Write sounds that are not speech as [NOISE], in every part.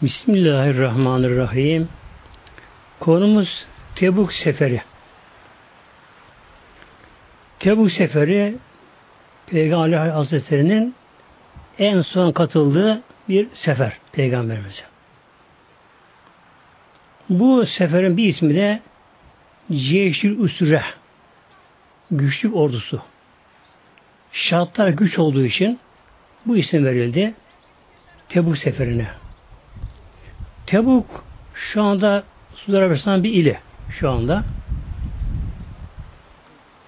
Bismillahirrahmanirrahim. Konumuz Tebuk Seferi. Tebuk Seferi Peygamber Hazretleri'nin en son katıldığı bir sefer Peygamberimize. Bu seferin bir ismi de Ceyşül Usre güçlük ordusu. Şartlar güç olduğu için bu isim verildi Tebuk seferine. Tebuk şu anda Suudi Arabistan bir ili şu anda.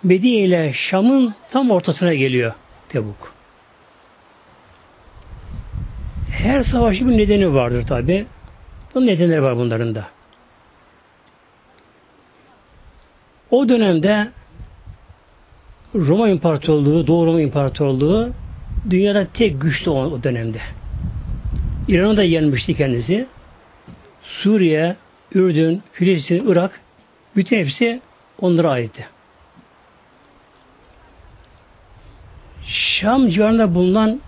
Medine ile Şam'ın tam ortasına geliyor Tebuk. Her savaşın bir nedeni vardır tabi. Bu nedenleri var bunların da. O dönemde Roma İmparatorluğu, Doğu Roma İmparatorluğu dünyada tek güçlü o dönemde. İran'ı da yenmişti kendisi. Suriye, Ürdün, Filistin, Irak bütün hepsi onlara aitti. Şam civarında bulunan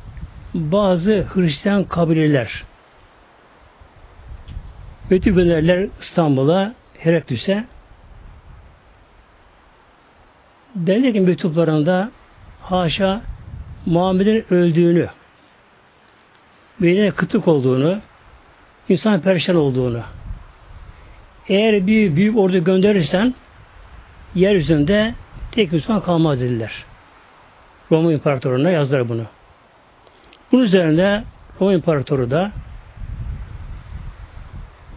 bazı Hristiyan kabileler Betül gönderler İstanbul'a Heraklüs'e derler ki mektuplarında haşa Muhammed'in öldüğünü Medine kıtlık olduğunu insan perişan olduğunu eğer bir büyük ordu gönderirsen yeryüzünde tek Müslüman kalmaz dediler. Roma İmparatorluğu'na yazdılar bunu. Bunun üzerine Roma İmparatoru da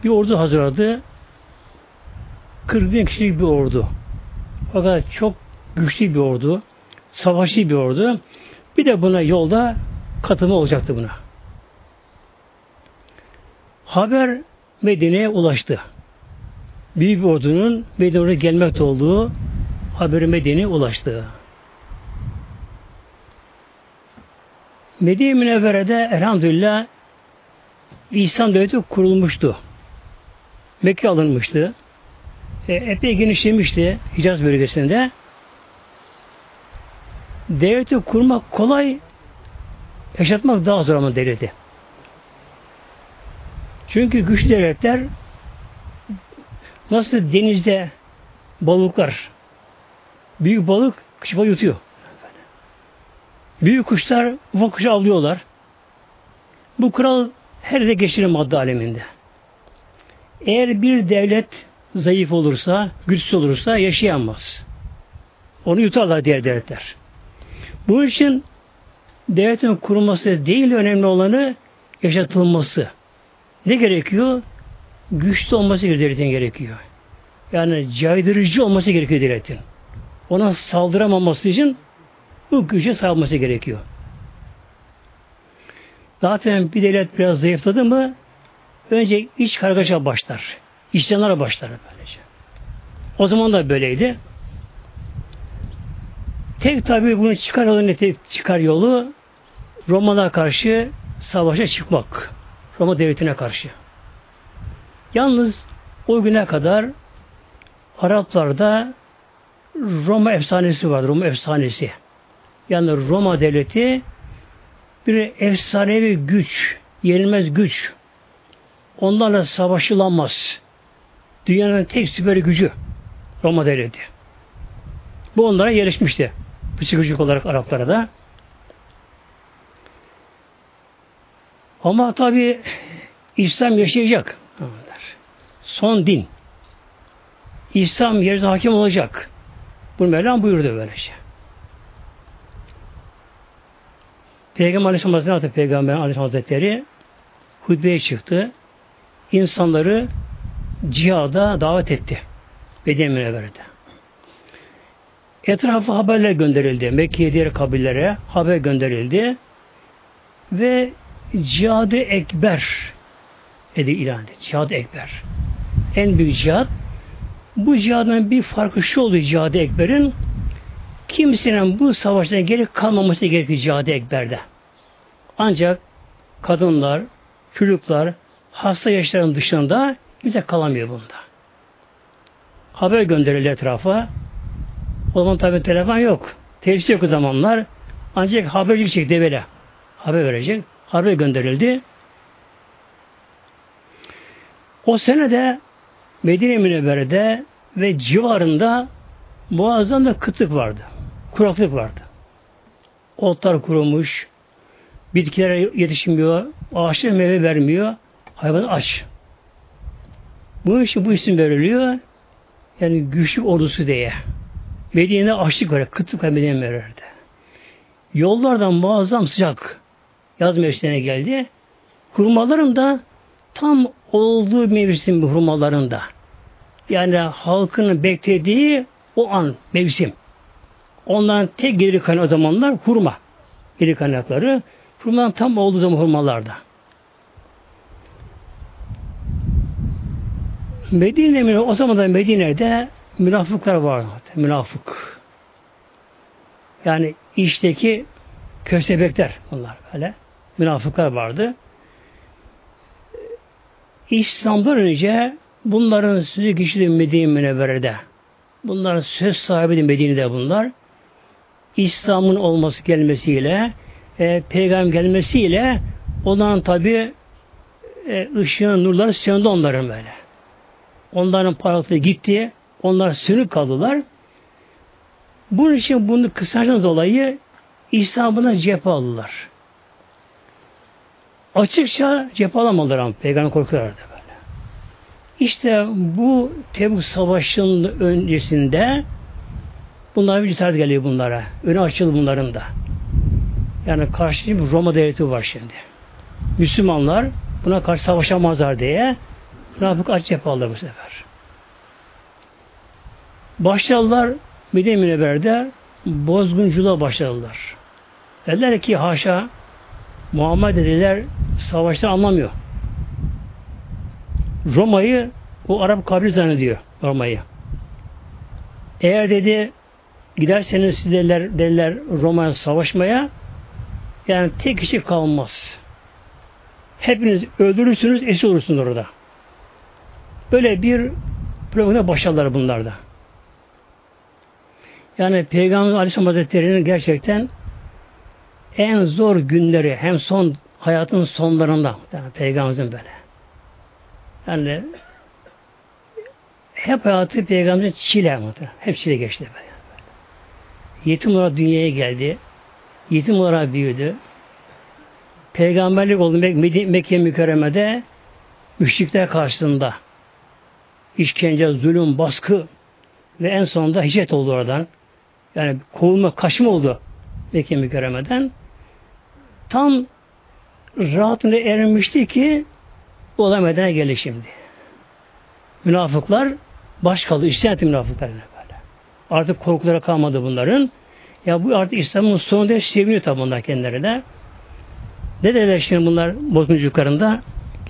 bir ordu hazırladı. 40 bin kişilik bir ordu. Fakat çok güçlü bir ordu. Savaşçı bir ordu. Bir de buna yolda katılma olacaktı buna. Haber Medine'ye ulaştı. Büyük bir ordunun Medine'ye gelmekte olduğu haberi Medine'ye ulaştı. Medine Münevvere'de elhamdülillah İslam devleti kurulmuştu. Mekke alınmıştı. E, epey genişlemişti Hicaz bölgesinde. Devleti kurmak kolay, yaşatmak daha zor ama devleti. Çünkü güçlü devletler nasıl denizde balıklar büyük balık küçük balık yutuyor. Büyük kuşlar ufak kuşu avlıyorlar. Bu kral her de geçirir madde aleminde. Eğer bir devlet zayıf olursa, güçsüz olursa yaşayamaz. Onu yutarlar diğer devletler. Bunun için devletin kurulması değil önemli olanı yaşatılması. Ne gerekiyor? Güçlü olması devletin gerekiyor. Yani caydırıcı olması gerekiyor devletin. Ona saldıramaması için bu güce sağlaması gerekiyor. Zaten bir devlet biraz zayıfladı mı önce iç kargaşa başlar. İşlemlere başlar böylece. O zaman da böyleydi. Tek tabi bunu çıkar yolu ne çıkar yolu Roma'na karşı savaşa çıkmak. Roma devletine karşı. Yalnız o güne kadar Araplarda Roma efsanesi vardı. Roma efsanesi. Yani Roma devleti bir efsanevi güç, yenilmez güç. Onlarla savaşılamaz. Dünyanın tek süper gücü Roma devleti. Bu onlara yerleşmişti. Psikolojik olarak Araplara da. Ama tabi İslam yaşayacak. Son din. İslam yerine hakim olacak. Bunu Mevlam buyurdu böylece. Peygamber Aleyhisselam Hazretleri, Peygamber Aleyhisselam Hazretleri hutbeye çıktı. İnsanları cihada davet etti. Medine Münevvere'de. Etrafa haberler gönderildi. Mekke'ye diğer kabillere haber gönderildi. Ve cihadı ekber dedi ilan etti. Cihad ekber. En büyük cihad. Bu cihadın bir farkı şu oldu cihadı ekberin kimsenin bu savaştan geri kalmaması gerekiyor cihadı ekberde. Ancak kadınlar, çocuklar, hasta yaşların dışında kimse kalamıyor bunda. Haber gönderildi etrafa. O zaman tabi telefon yok. Televizyon yok o zamanlar. Ancak haber gidecek devele. Haber verecek. Haber gönderildi. O sene de Medine Münevvere'de ve civarında muazzam da kıtlık vardı. Kuraklık vardı. Otlar kurumuş, bitkiler yetişmiyor, ağaçlar meyve vermiyor, hayvan aç. Bu için bu isim veriliyor. Yani güçlü ordusu diye. Medine'de açlık var, kıtlık var Medine Münevvere'de. Yollardan muazzam sıcak. Yaz mevsimine geldi. Hurmaların da tam olduğu mevsim hurmalarında. Yani halkın beklediği o an mevsim. Onların tek geri kaynağı o zamanlar hurma. Geri kaynakları. Hurmanın tam olduğu zaman hurmalarda. Medine o zaman da Medine'de münafıklar var. Münafık. Yani işteki köstebekler bunlar böyle. Münafıklar vardı. İslam'dan önce bunların sözü kişi Medine Münevvere'de. Bunların söz sahibi de Medine'de bunlar. İslam'ın olması gelmesiyle e, peygamber gelmesiyle ondan tabi e, ışığın nurları söndü onların böyle. Onların parıltısı gitti. Onlar sönük kaldılar. Bunun için bunu kısaca dolayı İslam'ına cephe aldılar. Açıkça cephe ama peygamber korkuyorlardı böyle. İşte bu Tebuk Savaşı'nın öncesinde bunlar bir cesaret geliyor bunlara. Önü açıldı bunların da. Yani karşı Roma devleti var şimdi. Müslümanlar buna karşı savaşamazlar diye münafık aç cephe bu sefer. Başladılar Medine Münevver'de bozgunculuğa başladılar. Dediler ki haşa Muhammed dediler savaşta anlamıyor. Roma'yı o Arap kabri zannediyor Roma'yı. Eğer dedi giderseniz siz dediler, dediler Roma'ya savaşmaya yani tek kişi kalmaz. Hepiniz öldürürsünüz, esir olursunuz orada. Böyle bir probleme başladılar bunlarda. Yani Peygamber Aleyhisselam Hazretleri'nin gerçekten en zor günleri hem son hayatın sonlarında yani Peygamberimizin böyle. Yani hep hayatı Peygamberin çile yapmadı. Hep çile geçti böyle. Yetim olarak dünyaya geldi. Yetim olarak büyüdü. Peygamberlik oldu Mek Mekke mükerremede müşrikler karşısında işkence, zulüm, baskı ve en sonunda hicret oldu oradan. Yani kovulma, kaçma oldu Mekke mükerremeden. Tam rahatına ermişti ki olay medene geldi şimdi. Münafıklar baş kaldı. İsyan etti münafıklar böyle. Artık korkulara kalmadı bunların. Ya bu artık İslam'ın sonunda seviniyor tabi bunlar kendileri de. Ne dediler şimdi bunlar bozgunculuklarında?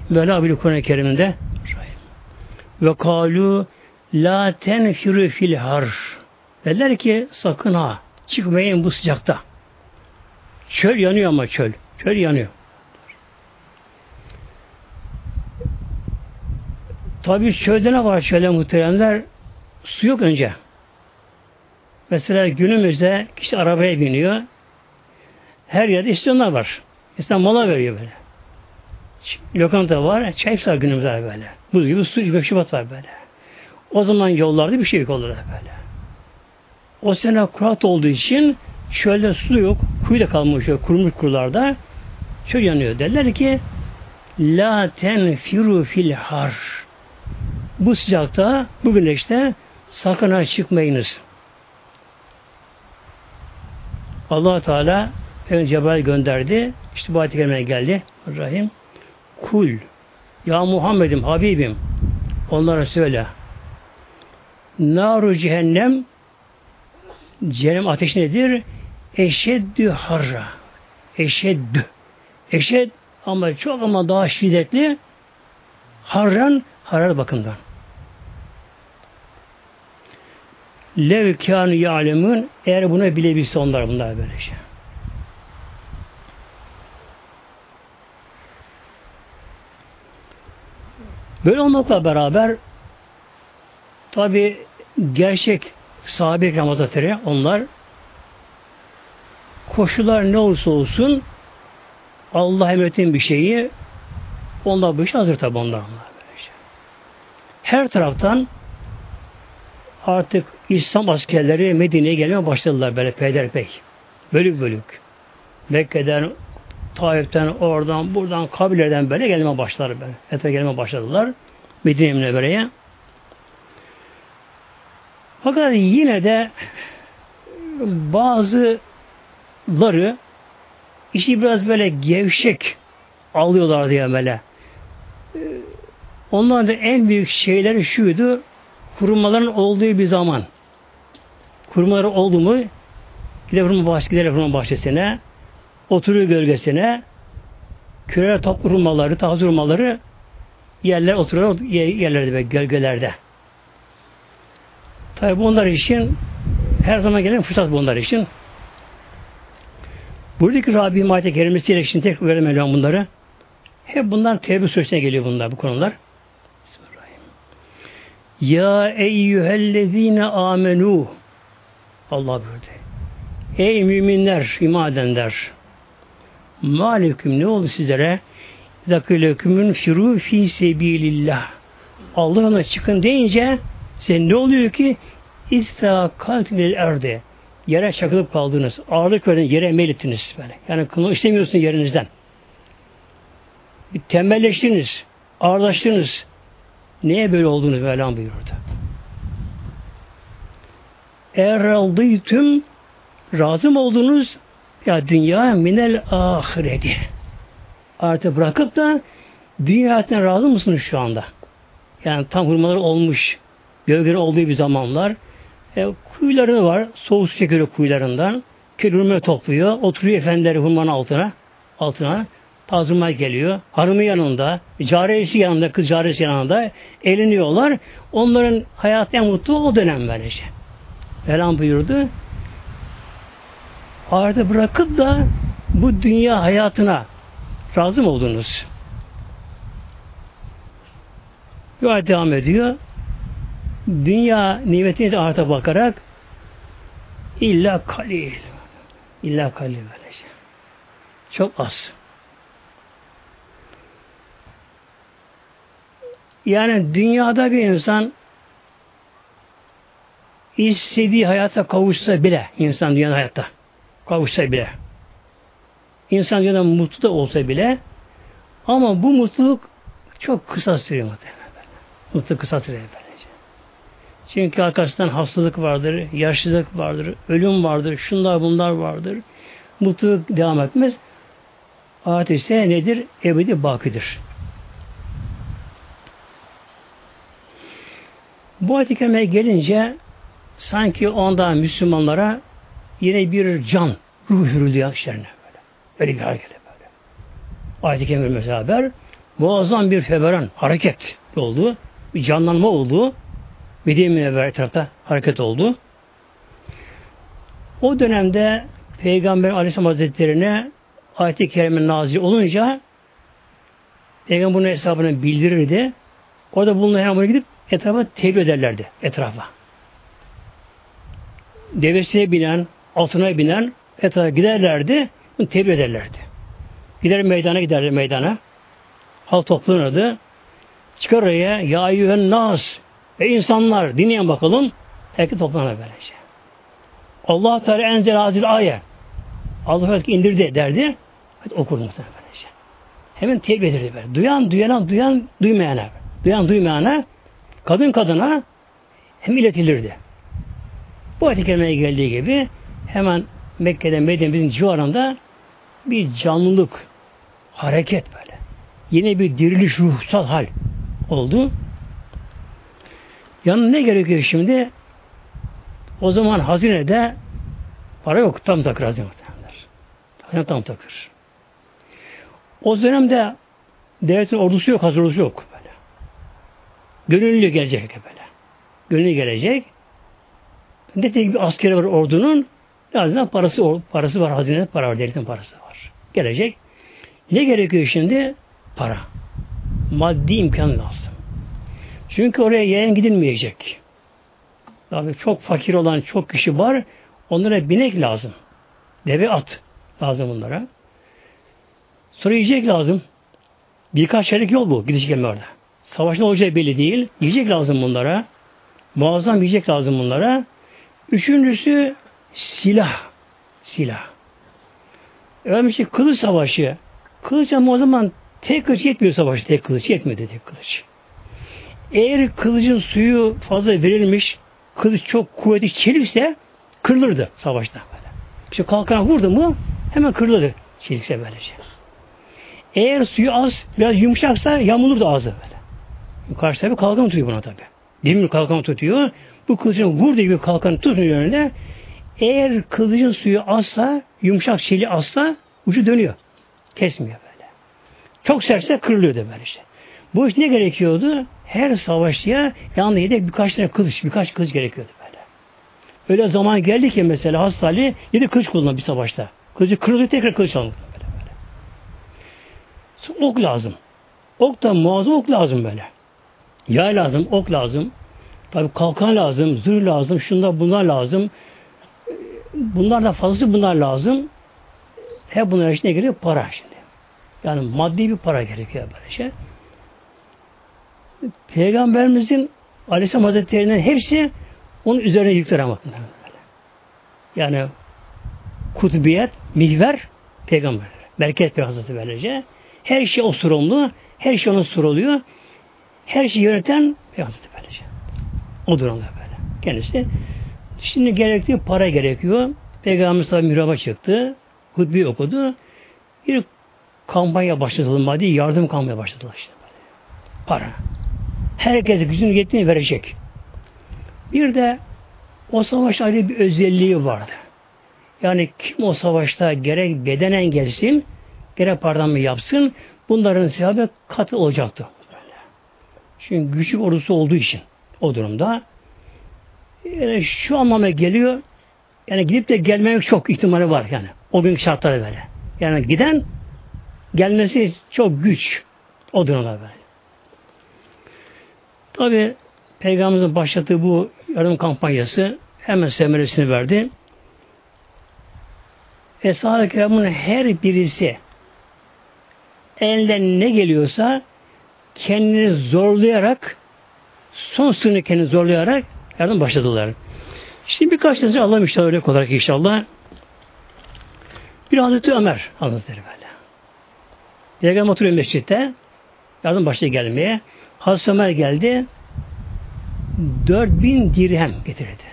Böyle abil Kur'an-ı Kerim'inde ve kalu la tenfiru fil har Dediler ki sakın ha çıkmayın bu sıcakta. Çöl yanıyor ama çöl. Çöl yanıyor. Tabi çölde ne var çölde muhteremler? Su yok önce. Mesela günümüzde kişi arabaya biniyor. Her yerde istasyonlar var. İnsan mola veriyor böyle. Lokanta var, çay var günümüzde böyle. Buz gibi su gibi şubat var böyle. O zaman yollarda bir şey yok olur böyle. O sene kurat olduğu için çölde su yok, kuyu da kalmış kurumuş kurularda. Çöl yanıyor. Derler ki La tenfiru fil har. Bu sıcakta, bu güneşte sakın ha çıkmayınız. allah Teala Cebrail gönderdi. İşte bu ayet geldi. Rahim. Kul. Ya Muhammed'im, Habibim. Onlara söyle. Naru cehennem cehennem ateşi nedir? Eşeddü harra. Eşeddü. Eşed ama çok ama daha şiddetli harran harar bakımdan. Lev kânu ya'lemun eğer bunu bilebilse onlar bunlar böyle şey. Böyle olmakla beraber tabi gerçek sahabe Ramazatları onlar koşullar ne olursa olsun Allah emrettiğin bir şeyi onlar bu işe hazır tabi onlar. Her taraftan artık İslam askerleri Medine'ye gelmeye başladılar böyle peyderpey. Bölük bölük. Mekke'den, Taif'ten, oradan, buradan, kabilelerden böyle gelmeye başladılar. Böyle. Etrafa gelmeye başladılar. Medine Münevvere'ye. Fakat yine de bazıları işi biraz böyle gevşek alıyorlar diye böyle. Onların da en büyük şeyleri şuydu, kurumaların olduğu bir zaman. Kurumaları oldu mu, gider hurma bahçesi, gider hurma bahçesine, oturuyor gölgesine, küre top hurmaları, taze hurmaları yerler oturuyor yerlerde ve gölgelerde. Tabi bunlar için her zaman gelen fırsat bunlar için. Buradaki Rabbim ayet-i kerimesiyle şimdi tek veremeyelim bunları. Hep bunlar tevbe süresine geliyor bunlar bu konular. Ya eyyühellezine amenu Allah buyurdu. Ey müminler, iman edenler Maliküm ne oldu sizlere? Zakilekümün firu fi sebilillah. Allah'ına çıkın deyince sen ne oluyor ki? İstakaltil erde. Yere çakılıp kaldınız. Ağırlık verdin, yere meylettiniz böyle. Yani kılmak istemiyorsun yerinizden. Bir tembelleştiniz. Ağırlaştınız. Neye böyle olduğunu Mevlam buyurdu. Eğer aldıytüm razım oldunuz ya dünya minel ahireti. Artık bırakıp da dünya hayatına razı mısınız şu anda? Yani tam hurmalar olmuş, gölgeleri olduğu bir zamanlar. E, kuyuları var, soğuk su çekiyor kuyularından. Kedi topluyor, oturuyor efendileri hurmanın altına, altına. Tazıma geliyor. Hanımı yanında, cariyesi yanında, kız cariyesi yanında eğleniyorlar. Onların hayat en mutlu o dönem böylece. Velan buyurdu. Arada bırakıp da bu dünya hayatına razı mı oldunuz? Yol devam ediyor. Dünya nimetine de ahirete bakarak illa kalil. İlla kalil böylece. Çok az. Yani dünyada bir insan istediği hayata kavuşsa bile insan dünyada hayatta kavuşsa bile insan dünyada mutlu da olsa bile ama bu mutluluk çok kısa sürüyor muhtemelen. Mutluluk kısa sürüyor böylece. Çünkü arkasından hastalık vardır, yaşlılık vardır, ölüm vardır, şunlar bunlar vardır. Mutluluk devam etmez. Adet ise nedir? Ebedi bakidir. Bu ayet gelince sanki onda Müslümanlara yine bir can, ruh hürülüyor işlerine böyle. Öyle bir hareket böyle. Ayet-i Kerime beraber muazzam bir feveran, hareket oldu. Bir canlanma oldu. Medine Münevver etrafta hareket oldu. O dönemde Peygamber Aleyhisselam Hazretleri'ne ayet-i kerime nazil olunca Peygamber bunun hesabını bildirirdi. Orada bulunan hemen gidip etrafa tebliğ ederlerdi. Etrafa. Devesine binen, altına binen etrafa giderlerdi. Bunu tebliğ ederlerdi. Gider meydana giderler meydana. Halk toplanırdı. Çıkar oraya ya eyyühen nas ve insanlar dinleyen bakalım. Herkes toplanır böylece. Allah Teala enzel azil ayet. Allah indirdi derdi. Evet, okurdu muhtemelen böylece. Hemen tebliğ ederdi böyle. Duyan, duyana, duyan, duymayana. Duyan, duymayana kadın kadına hem iletilirdi. Bu ayet-i geldiği gibi hemen Mekke'de Medine'nin civarında bir canlılık, hareket böyle. Yine bir diriliş ruhsal hal oldu. Yanına ne gerekiyor şimdi? O zaman hazinede para yok. Tam takır hazine muhtemelenler. Hazine tam takır. O dönemde devletin ordusu yok, hazır ordusu yok. Böyle. Gönüllü gelecek böyle. Gönüllü gelecek. Ne tek bir askeri var ordunun, lazım parası parası var, hazine para var, devletin parası var. Gelecek. Ne gerekiyor şimdi? Para. Maddi imkan lazım. Çünkü oraya yayan gidilmeyecek. Tabii çok fakir olan çok kişi var. Onlara binek lazım. Deve at lazım bunlara. Sonra yiyecek lazım. Birkaç çeyrek yol bu. Gelme orada. Savaşın olacağı belli değil. Yiyecek lazım bunlara. Muazzam yiyecek lazım bunlara. Üçüncüsü silah. Silah. Efendim işte kılıç savaşı. Kılıç ama o zaman tek kılıç yetmiyor savaşı. Tek kılıç yetmiyor tek kılıç. Eğer kılıcın suyu fazla verilmiş, kılıç çok kuvvetli çelikse kırılırdı savaşta. Böyle. İşte kalkan vurdu mu hemen kırılırdı çelikse böylece. Eğer suyu az, biraz yumuşaksa yamulurdu ağzı böyle. Karşı tabi kalkan tutuyor buna tabi. Demir kalkan tutuyor. Bu kılıcın vurduğu gibi kalkan tutuyor önünde. Eğer kılıcın suyu azsa, yumuşak çeliği azsa ucu dönüyor. Kesmiyor böyle. Çok sertse kırılıyor da böyle işte. Bu iş ne gerekiyordu? Her savaşçıya yanında yedek birkaç tane kılıç, birkaç kılıç gerekiyordu böyle. Öyle zaman geldi ki mesela Hastali yedi kılıç kullanıyor bir savaşta. Kılıcı kırılıyor tekrar kılıç alıyor. Böyle böyle. Ok lazım. Ok da muazzam ok lazım böyle. Yay lazım, ok lazım. Tabi kalkan lazım, zırh lazım, şunlar bunlar lazım. Bunlar da fazlası bunlar lazım. Hep bunlar içine giriyor para şimdi. Yani maddi bir para gerekiyor böyle şey. Peygamberimizin Aleyhisselam Hazretleri'nin hepsi onun üzerine yükler ama. Yani kutubiyet, mihver peygamber. Bereket bir Hazreti böylece. Her şey o sorumlu. Her şey ona soruluyor. Her şeyi yöneten bir Hazreti böylece. O durumda böyle. Kendisi. Şimdi gerekli para gerekiyor. Peygamberimiz tabi mihraba çıktı. Hutbeyi okudu. Bir kampanya başlatalım hadi. Yardım kampanya başladılar işte. Böyle. Para. Herkese gücünün yettiğini verecek. Bir de o savaşta ayrı bir özelliği vardı. Yani kim o savaşta gerek bedenen gelsin, gerek pardon mı yapsın, bunların sevabı katı olacaktı. Çünkü güçlü ordusu olduğu için o durumda. Yani şu anlama geliyor, yani gidip de gelmemek çok ihtimali var yani. O gün şartları böyle. Yani giden gelmesi çok güç. O durumda böyle. Tabi Peygamberimizin başlattığı bu yardım kampanyası hemen semeresini verdi. Eshab-ı kiramın her birisi elinden ne geliyorsa kendini zorlayarak son sınırını kendini zorlayarak yardım başladılar. Şimdi birkaç tanesi Allah inşallah öyle olarak inşallah. Bir Hazreti Ömer Hazretleri böyle. Peygamber oturuyor mescitte. Yardım başladı gelmeye. Hazreti Ömer geldi. 4000 dirhem getirdi.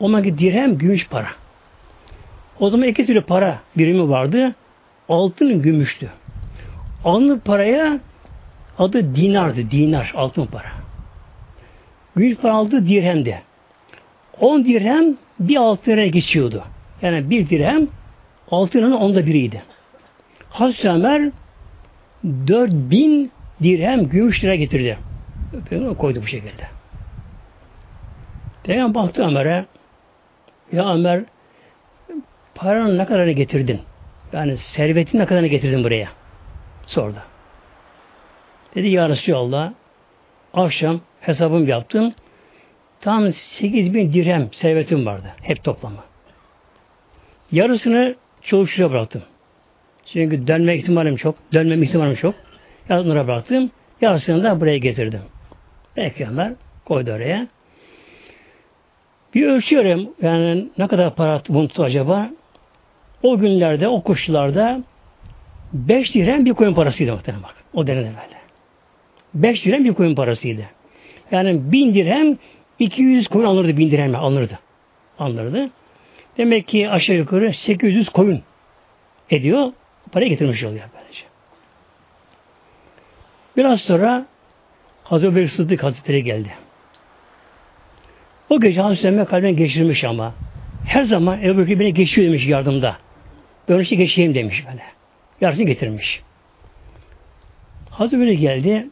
O zamanki dirhem gümüş para. O zaman iki türlü para birimi vardı. Altın gümüştü. Altın paraya adı dinardı. Dinar, altın para. Gümüş para aldı dirhemdi. 10 dirhem bir altın geçiyordu. Yani bir dirhem altının onda biriydi. Hazreti Ömer 4000 dirhem gümüş lira getirdi. Peygamber koydu bu şekilde. Peygamber baktı Ömer'e ya Ömer paranın ne kadarını getirdin? Yani servetin ne kadarını getirdin buraya? Sordu. Dedi ya Resulallah akşam hesabım yaptım. Tam 8 bin dirhem servetim vardı. Hep toplamı. Yarısını şuraya bıraktım. Çünkü dönme ihtimalim çok. Dönmem ihtimalim çok. Yarısını bıraktım. Yarısını da buraya getirdim. Peki Ömer koydu oraya. Bir ölçüyorum yani ne kadar para bunu acaba? O günlerde, o koşullarda 5 dirhem bir koyun parasıydı muhtemelen bak. O denede böyle. 5 dirhem bir koyun parasıydı. Yani 1000 dirhem 200 koyun alırdı, 1000 dirhem alınırdı. Alınırdı. Demek ki aşağı yukarı 800 koyun ediyor. Parayı getirmiş oluyor. Biraz sonra Hazreti Bekir Sıddık Hazretleri geldi. O gece Hazreti Ömer kalbine geçirmiş ama. Her zaman Ebu Bekir beni geçiyor demiş yardımda. Böyle şey geçeyim demiş böyle. Yarısını getirmiş. Hazreti Ömer geldi.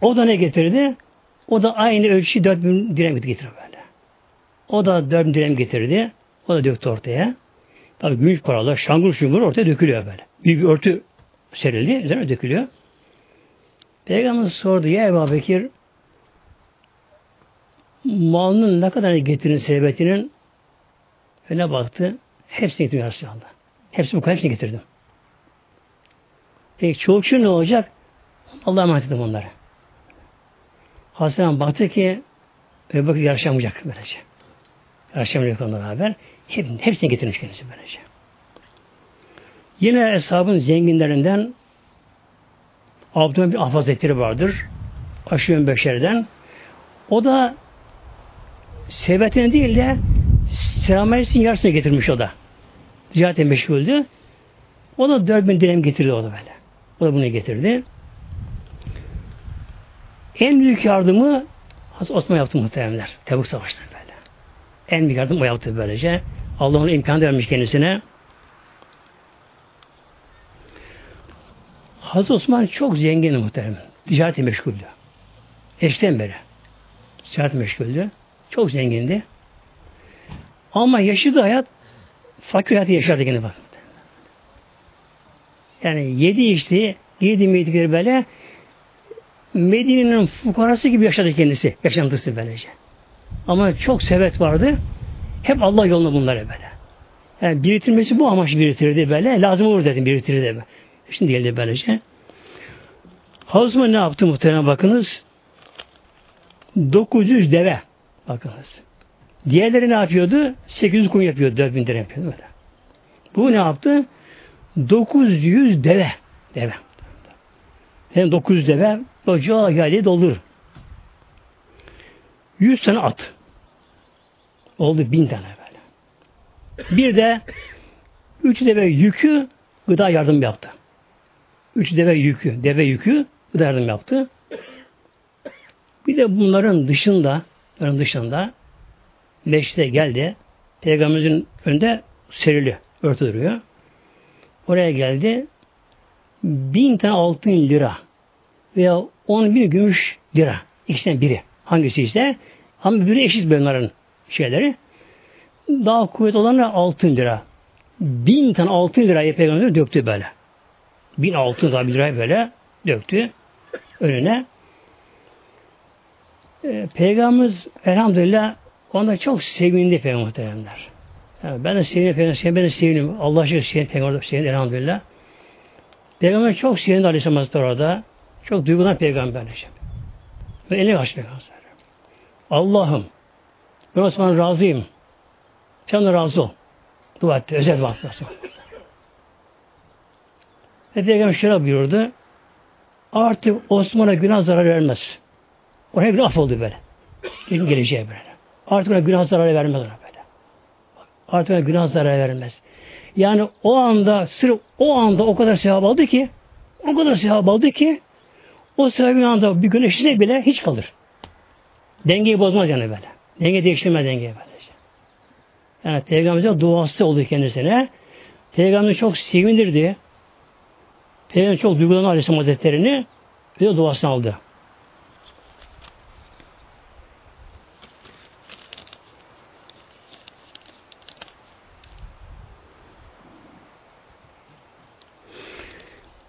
O da ne getirdi? O da aynı ölçü dört bin dirhem getirdi böyle. O da dört bin dirhem getirdi. O da döktü ortaya. Tabi gümüş paralar şangır şungur ortaya dökülüyor böyle. Büyük bir örtü serildi. Üzerine dökülüyor. Peygamber sordu ya Ebu Bekir malının ne kadar getirin sebebetinin öyle baktı. Hepsini getirdim Resulallah. Hepsi bu kadar hepsini getirdim. Peki çoğu ne olacak? Allah'a emanet edin onları. Hazreti baktı ki Ebu Bekir yaşamayacak böylece. Yaşamayacak onunla beraber. Hep, hepsini getirmiş kendisi böylece. Yine hesabın zenginlerinden Abdülhamid bir Ahvaz vardır. Aşırı Beşer'den. O da sebetine değil de Selamettin yarısını getirmiş o da. Ticaretle meşguldü. O da dört bin dirhem getirdi o da böyle. O da bunu getirdi. En büyük yardımı Hazreti Osman yaptı muhtemelenler. Tebuk Savaşı'nda böyle. En büyük yardım o yaptı böylece. Allah onu imkan vermiş kendisine. Hazreti Osman çok zengin muhterem. Ticareti meşguldü. Eşten beri. Ticaret meşguldü. Çok zengindi. Ama yaşadığı hayat fakir hayatı yaşardı gene bak. Yani yedi içti, yedi midikleri böyle Medine'nin fukarası gibi yaşadı kendisi. Yaşantısı böylece. Ama çok sevet vardı. Hep Allah yolunda bunları böyle. Yani biriktirmesi bu amaç biriktirdi böyle. Lazım olur dedim biriktirdi böyle. Şimdi geldi böylece. Hazma ne yaptı muhtemelen bakınız? 900 deve. Bakınız. Diğerleri ne yapıyordu? 800 kum yapıyordu. 4000 lira yapıyordu böyle. Bu ne yaptı? 900 deve. Deve. Hem 900 deve ocağa geldi doldur. 100 tane at. Oldu bin tane böyle. Bir de üç deve yükü gıda yardım yaptı. Üç deve yükü, deve yükü gıda yardım yaptı. Bir de bunların dışında, bunların dışında meşte geldi. Peygamberimizin önünde serili, örtü duruyor. Oraya geldi. Bin tane altın lira veya on bin gümüş lira. İkisinden biri. Hangisi ise ama biri eşit bunların şeyleri. Daha kuvvet olanlar altın lira. Bin tane altın lirayı peygamber döktü böyle. Bin altın daha bir lirayı böyle döktü önüne. Ee, Peygamberimiz elhamdülillah onda çok sevindi peygamberler. Yani ben de sevindim peygamber, ben de sevindim. Allah aşkına sevindim peygamber, sevindim elhamdülillah. Peygamber çok sevindi Aleyhisselam Hazretleri orada. Çok duygulan peygamber. Ve eline açtı peygamber. Allah'ım ben Osman razıyım. Sen de razı ol. Dua etti. Özel dua etti. Ve peygamber şöyle buyurdu. Artık Osman'a günah zarar vermez. Ona günah affoldu böyle. Gelin geleceği böyle. Artık ona günah zarar vermez ona böyle. Artık ona günah zarar vermez. Yani o anda sırf o anda o kadar sevap aldı ki o kadar sevap aldı ki o sevabın anda bir güneş bile hiç kalır. Dengeyi bozmaz yani böyle. Denge değiştirmez dengeyi böyle. Yani Peygamber'e duası oldu kendisine. Peygamber çok sevindirdi. Peygamber çok duygulandı Aleyhisselam Hazretleri'ni ve duasını aldı.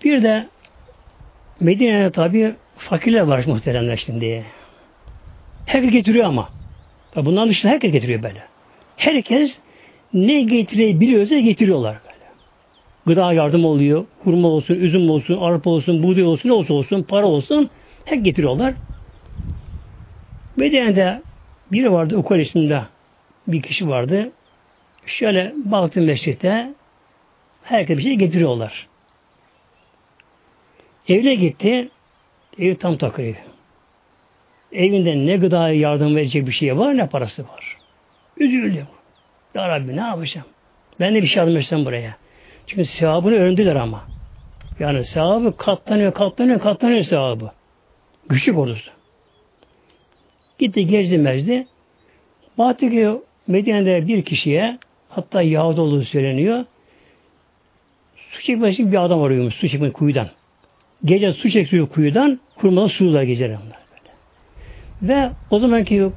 Bir de Medine'de tabi fakirler var muhteremler şimdi. Herkes getiriyor ama. Bundan dışında herkes getiriyor böyle. Herkes ne getirebiliyorsa getiriyorlar. Gıda yardım oluyor. Hurma olsun, üzüm olsun, arpa olsun, buğday olsun, ne olsun, para olsun. Hep getiriyorlar. Medine'de biri vardı Ukal isminde bir kişi vardı. Şöyle baktım mescitte herkes bir şey getiriyorlar. Evine gitti. Ev tam takıyor. Evinde ne gıda yardım verecek bir şey var ne parası var. Üzüldüm. Ya Rabbi ne yapacağım? Ben de bir şey etsem buraya. Çünkü sevabını öğrendiler ama. Yani sevabı katlanıyor, katlanıyor, katlanıyor sevabı. Küçük olursa. Gitti gezdi mezdi. Baktı ki Medine'de bir kişiye hatta Yahudi olduğu söyleniyor. Su çekmek bir adam arıyormuş su çekmek kuyudan. Gece su çekiyor kuyudan, kurmadan sular geceler onlar. Ve o zamanki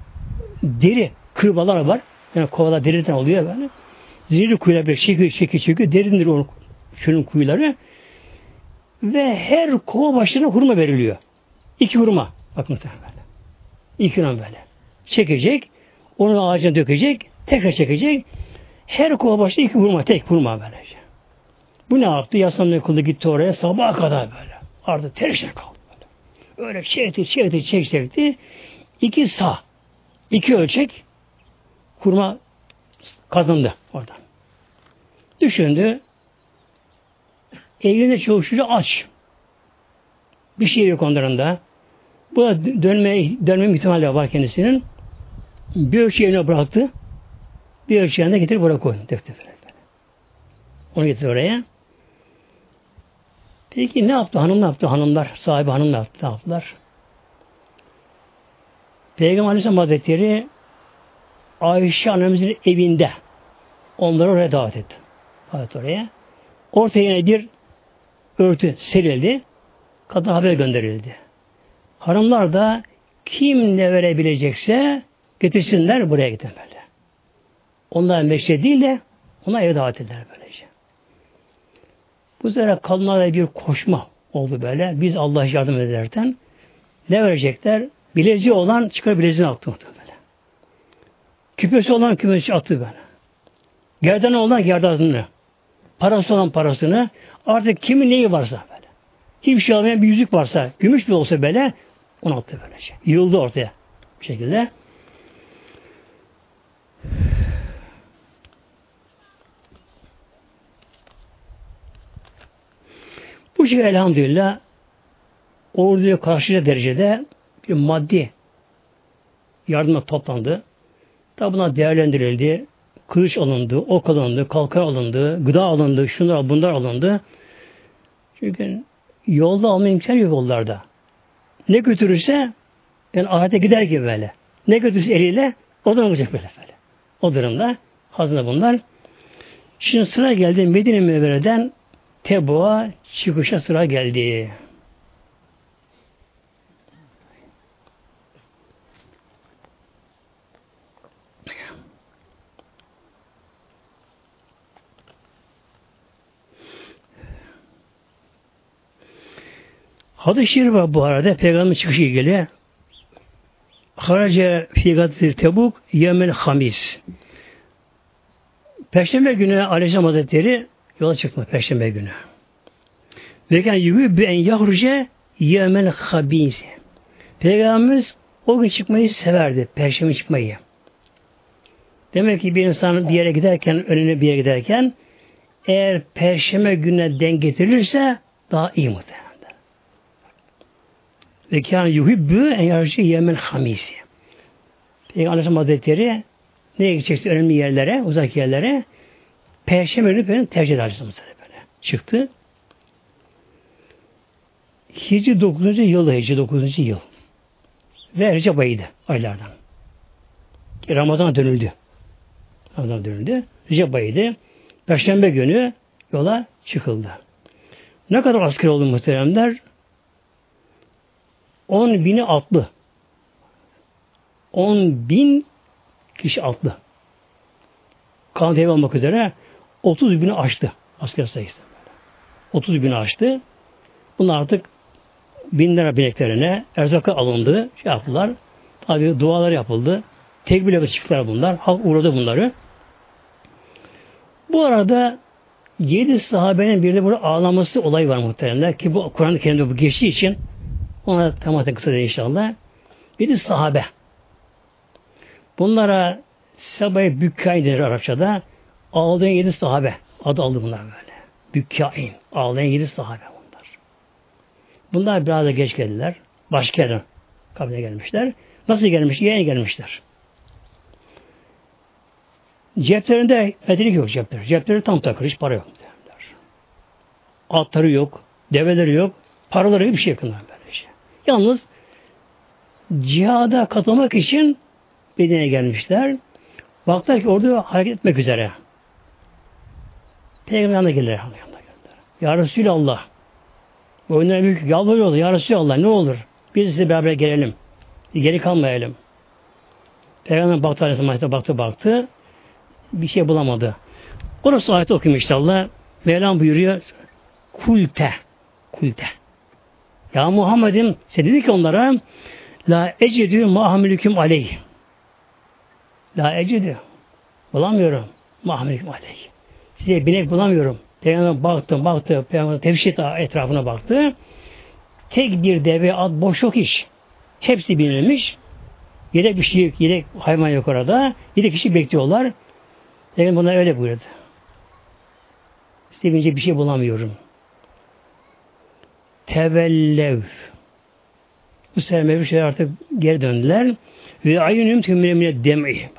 deri kırbalar var. Yani kovalar deriden oluyor böyle. Zincirli kuyular böyle çekiyor, çekiyor, çekiyor. Derindir o şunun kuyuları. Ve her kova başına hurma veriliyor. İki hurma. Bak muhtemelen böyle. İki hurma böyle. Çekecek. Onu ağacına dökecek. Tekrar çekecek. Her kova başına iki hurma. Tek hurma böylece. Bu ne yaptı? Yasanın kulu gitti oraya sabaha kadar böyle. Artık terişine kaldı böyle. Öyle çekti, çekti, çekti, çekti. İki sağ, iki ölçek kurma kazındı oradan. Düşündü. Evinde çalışıyor aç. Bir şey yok onların Bu da dönme, dönme ihtimali var kendisinin. Bir ölçü yerine bıraktı. Bir ölçü yerine getirip buraya koydu. Onu getir oraya. Peki ne yaptı? Hanım ne yaptı? Hanımlar, sahibi hanım ne yaptı? Ne yaptılar? Peygamber Aleyhisselam Hazretleri Ayşe annemizin evinde onları oraya davet etti. Davet oraya. Ortaya yine bir örtü serildi. Kadın haber gönderildi. Hanımlar da kim ne verebilecekse getirsinler buraya gidin böyle. Onlar meşre değil de ona eve davet eder böylece. Bu sefer kadınlara bir koşma oldu böyle. Biz Allah'a yardım ederken ne verecekler? Bileziği olan çıkar bileziğini attı böyle. Küpesi olan küpesi attı böyle. Gerdanı olan gerdanını. Parası olan parasını. Artık kimin neyi varsa böyle. Hiçbir şey almayan bir yüzük varsa, gümüş bir olsa böyle onu attı böylece. Yığıldı ortaya bir şekilde. Bu şekilde elhamdülillah orduya karşı derecede bir maddi yardımla toplandı. Tabi buna değerlendirildi. Kılıç alındı, ok alındı, kalkan alındı, gıda alındı, şunlar bunlar alındı. Çünkü yolda alma imkanı yok yollarda. Ne götürürse yani ahirete gider gibi böyle. Ne götürürse eliyle oradan olacak böyle böyle. O durumda hazine bunlar. Şimdi sıra geldi Medine Münevvere'den Tebu'a çıkışa sıra geldi. Hadis-i şerif bu arada peygamber çıkışı ilgili. Harace figatir tebuk yemen hamis. Perşembe günü Aleyhisselam Hazretleri yola çıktı Perşembe günü. Ve kan yübü en yahruce yemen habis. Peygamberimiz o gün çıkmayı severdi. Perşembe çıkmayı. Demek ki bir insan bir yere giderken, önüne bir yere giderken eğer perşembe gününe denk getirilirse daha iyi muhtemelen. Ve kâne yuhibbü en yarışı yemen hamisi. Peygamber Aleyhisselam Hazretleri nereye gidecekse önemli yerlere, uzak yerlere Perşembe günü böyle tercih eder böyle. Çıktı. Hicri 9. yıl Hicri 9. yıl. Ve Recep ayıydı aylardan. Ramazan dönüldü. Ramazan dönüldü. Recep ayıydı. Perşembe günü yola çıkıldı. Ne kadar asker oldu muhteremler? 10 bini atlı. 10 bin kişi atlı. Kan dev olmak üzere 30 bini aştı asker sayısı. 30 bini aştı. Bunlar artık binlere bineklerine erzaka alındı. Şey yaptılar. Tabi dualar yapıldı. Tekbirle çıktılar bunlar. Halk uğradı bunları. Bu arada yedi sahabenin bir de burada ağlaması olay var muhtemelen ki bu Kur'an-ı Kerim'de bu geçtiği için ona tamamen kısa inşallah. Yedi sahabe. Bunlara Sabay Bükkay denir Arapçada. Ağlayan yedi sahabe. Adı aldı bunlar böyle. Bükkain. Ağlayan yedi sahabe bunlar. Bunlar biraz da geç geldiler. Başka yerden kabine gelmişler. Nasıl gelmiş? Yeni gelmişler. Ceplerinde medelik yok cepler. Cepleri tam takır. Hiç para yok. Derler. Atları yok. Develeri yok. Paraları yok. Bir şey yok. Böylece. Yalnız cihada katılmak için Medine'ye gelmişler. Baktılar ki orada hareket etmek üzere. Peygamber yanına gelirler. Yanına gelirler. Ya Resulallah. Boynuna büyük yalvarıyorlar. Ya Resulallah ne olur. Biz size beraber gelelim. Geri kalmayalım. Peygamber baktı Aleyhisselam baktı baktı. Bir şey bulamadı. Orası ayet okuyayım inşallah. Mevlam buyuruyor. Kulte. Kulte. Ya Muhammed'im sen dedi ki onlara La ecidü mahamülüküm aleyh. La ecidü. Bulamıyorum. Mahamülüküm aleyh. Size binek bulamıyorum. Peygamber baktı, baktı, Peygamber tefşit etrafına baktı. tek bir deve at boş yok iş. Hepsi binilmiş. Yedek bir şey, yedek hayvan yok orada. Yedek kişi bekliyorlar. Peygamber buna öyle buyurdu. Sevince bir şey bulamıyorum. Tevellev. Bu sefer mevcut artık geri döndüler. Ve ayunum tümüne mine dem'i.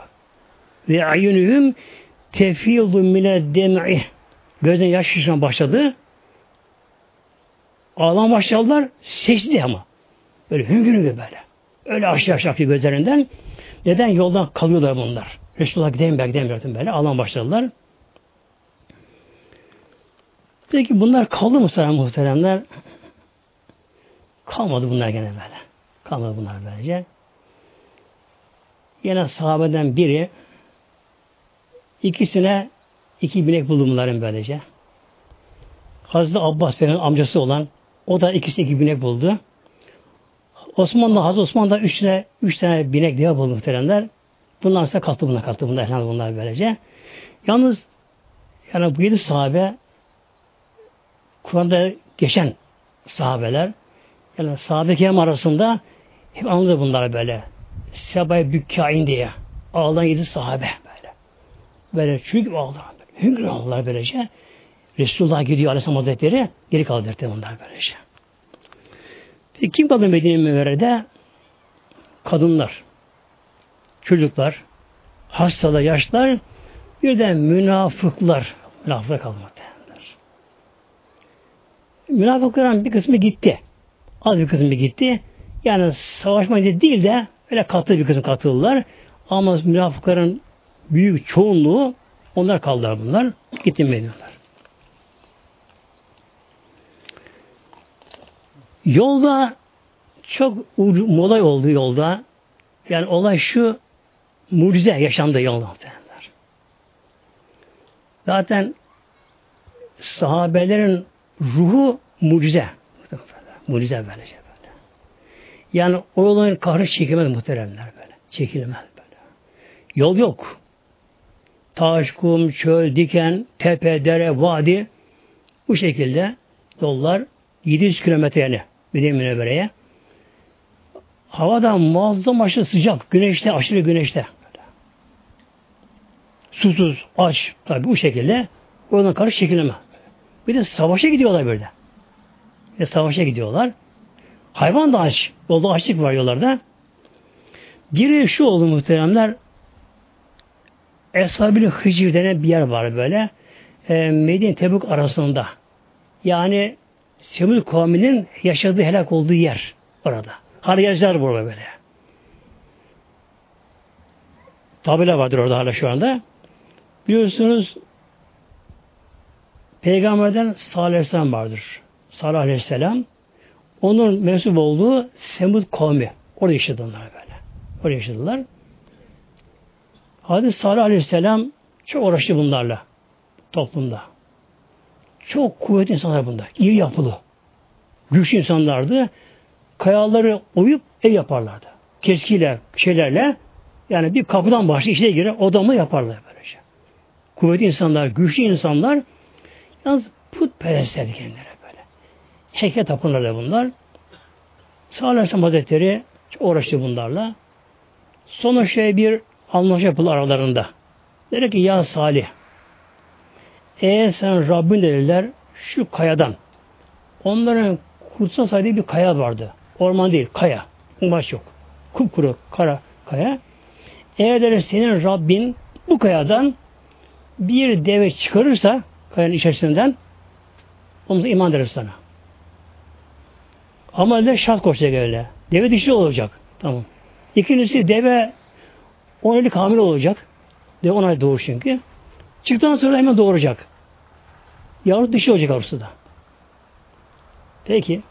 Ve ayunum tefildu mine dem'i. Gözden yaş şişman başladı. Ağlam başladılar. Secde ama. Böyle hüngür hüngür böyle. Öyle aşağı aşağı gözlerinden. Neden? Yoldan kalıyorlar bunlar. Resulullah gideyim ben gideyim böyle. Ağlam başladılar. Peki bunlar kaldı mı sonra muhteremler? Kalmadı bunlar gene böyle. Kalmadı bunlar böylece. Yine sahabeden biri ikisine iki binek buldu bunların böylece. Hazreti Abbas Bey'in amcası olan o da ikisi iki binek buldu. Osmanlı Hazreti Osman da üç tane, üç tane binek diye buldu muhteremler. Bunlar ise kalktı bunlar kalktı bunlar bunlar böylece. Yalnız yani bu yedi sahabe Kur'an'da geçen sahabeler yani sahabe kiram arasında hep anladı bunlar böyle. Sebay bükkain diye. Ağlayan yedi sahabe böyle. Böyle çünkü böyle. Hüngür ağlar böylece. Resulullah gidiyor Aleyhisselam Hazretleri geri kaldırdı bunlar böylece. Peki kim kaldı Medine Münevvere'de? Kadınlar, çocuklar, hastalar, yaşlar, bir de münafıklar. Münafıklar kalmadı. Münafıkların bir kısmı gitti. Az bir kısmı gitti. Yani savaşma değil de öyle katı bir kısım katıldılar. Ama münafıkların büyük çoğunluğu onlar kaldılar bunlar. Gitti Medine'ler. Yolda çok molay oldu yolda. Yani olay şu mucize yaşandı yolda. Zaten sahabelerin ruhu mucize. Mucize böylece böyle. Yani o olayın kahrı çekilmez muhteremler böyle. Çekilmez böyle. Yol yok. Taş, kum, çöl, diken, tepe, dere, vadi bu şekilde yollar 700 kilometre yani Medine Münevvere'ye. Havada muazzam aşırı sıcak. Güneşte, aşırı güneşte. Böyle. Susuz, aç. Tabi bu şekilde oradan karşı çekilemez. Bir de savaşa gidiyorlar böyle. Ve savaşa gidiyorlar. Hayvan da aç. Yolda açlık var yollarda. Biri şu oldu muhteremler. Eshab-ı Hıcir denen bir yer var böyle. E, Medine Tebuk arasında. Yani Semud kavminin yaşadığı helak olduğu yer orada. Hala yazar burada böyle. Tabela vardır orada hala şu anda. Biliyorsunuz Peygamberden Salih vardır. Salih Aleyhisselam onun mensup olduğu Semud kavmi. Orada yaşadı onlar böyle. Orada yaşadılar. Hadis Salih Aleyhisselam çok uğraştı bunlarla toplumda. Çok kuvvetli insanlar bunlar. İyi yapılı. Güçlü insanlardı. Kayaları oyup ev yaparlardı. Keskiyle, şeylerle yani bir kapıdan başlayıp içine girer odamı yaparlar böylece. Kuvvetli insanlar, güçlü insanlar Yalnız putperestlerdi kendileri Heykel tapınırlar bunlar. Salih Aleyhisselam Hazretleri uğraştı bunlarla. Sonra şey bir anlaşma yapıldı aralarında. Dedi ki ya Salih eğer sen Rabbin dediler şu kayadan onların kutsal saydığı bir kaya vardı. Orman değil, kaya. Baş yok. Kupkuru kara kaya. Eğer der senin Rabbin bu kayadan bir deve çıkarırsa kayanın içerisinden onu iman ederiz sana. Ama öyle şart koşacak öyle. Deve dişi olacak. Tamam. İkincisi deve 10 aylık hamile olacak. Deve 10 ay doğur çünkü. Çıktıktan sonra hemen doğuracak. Yavru dişi olacak yavrusu da. Peki.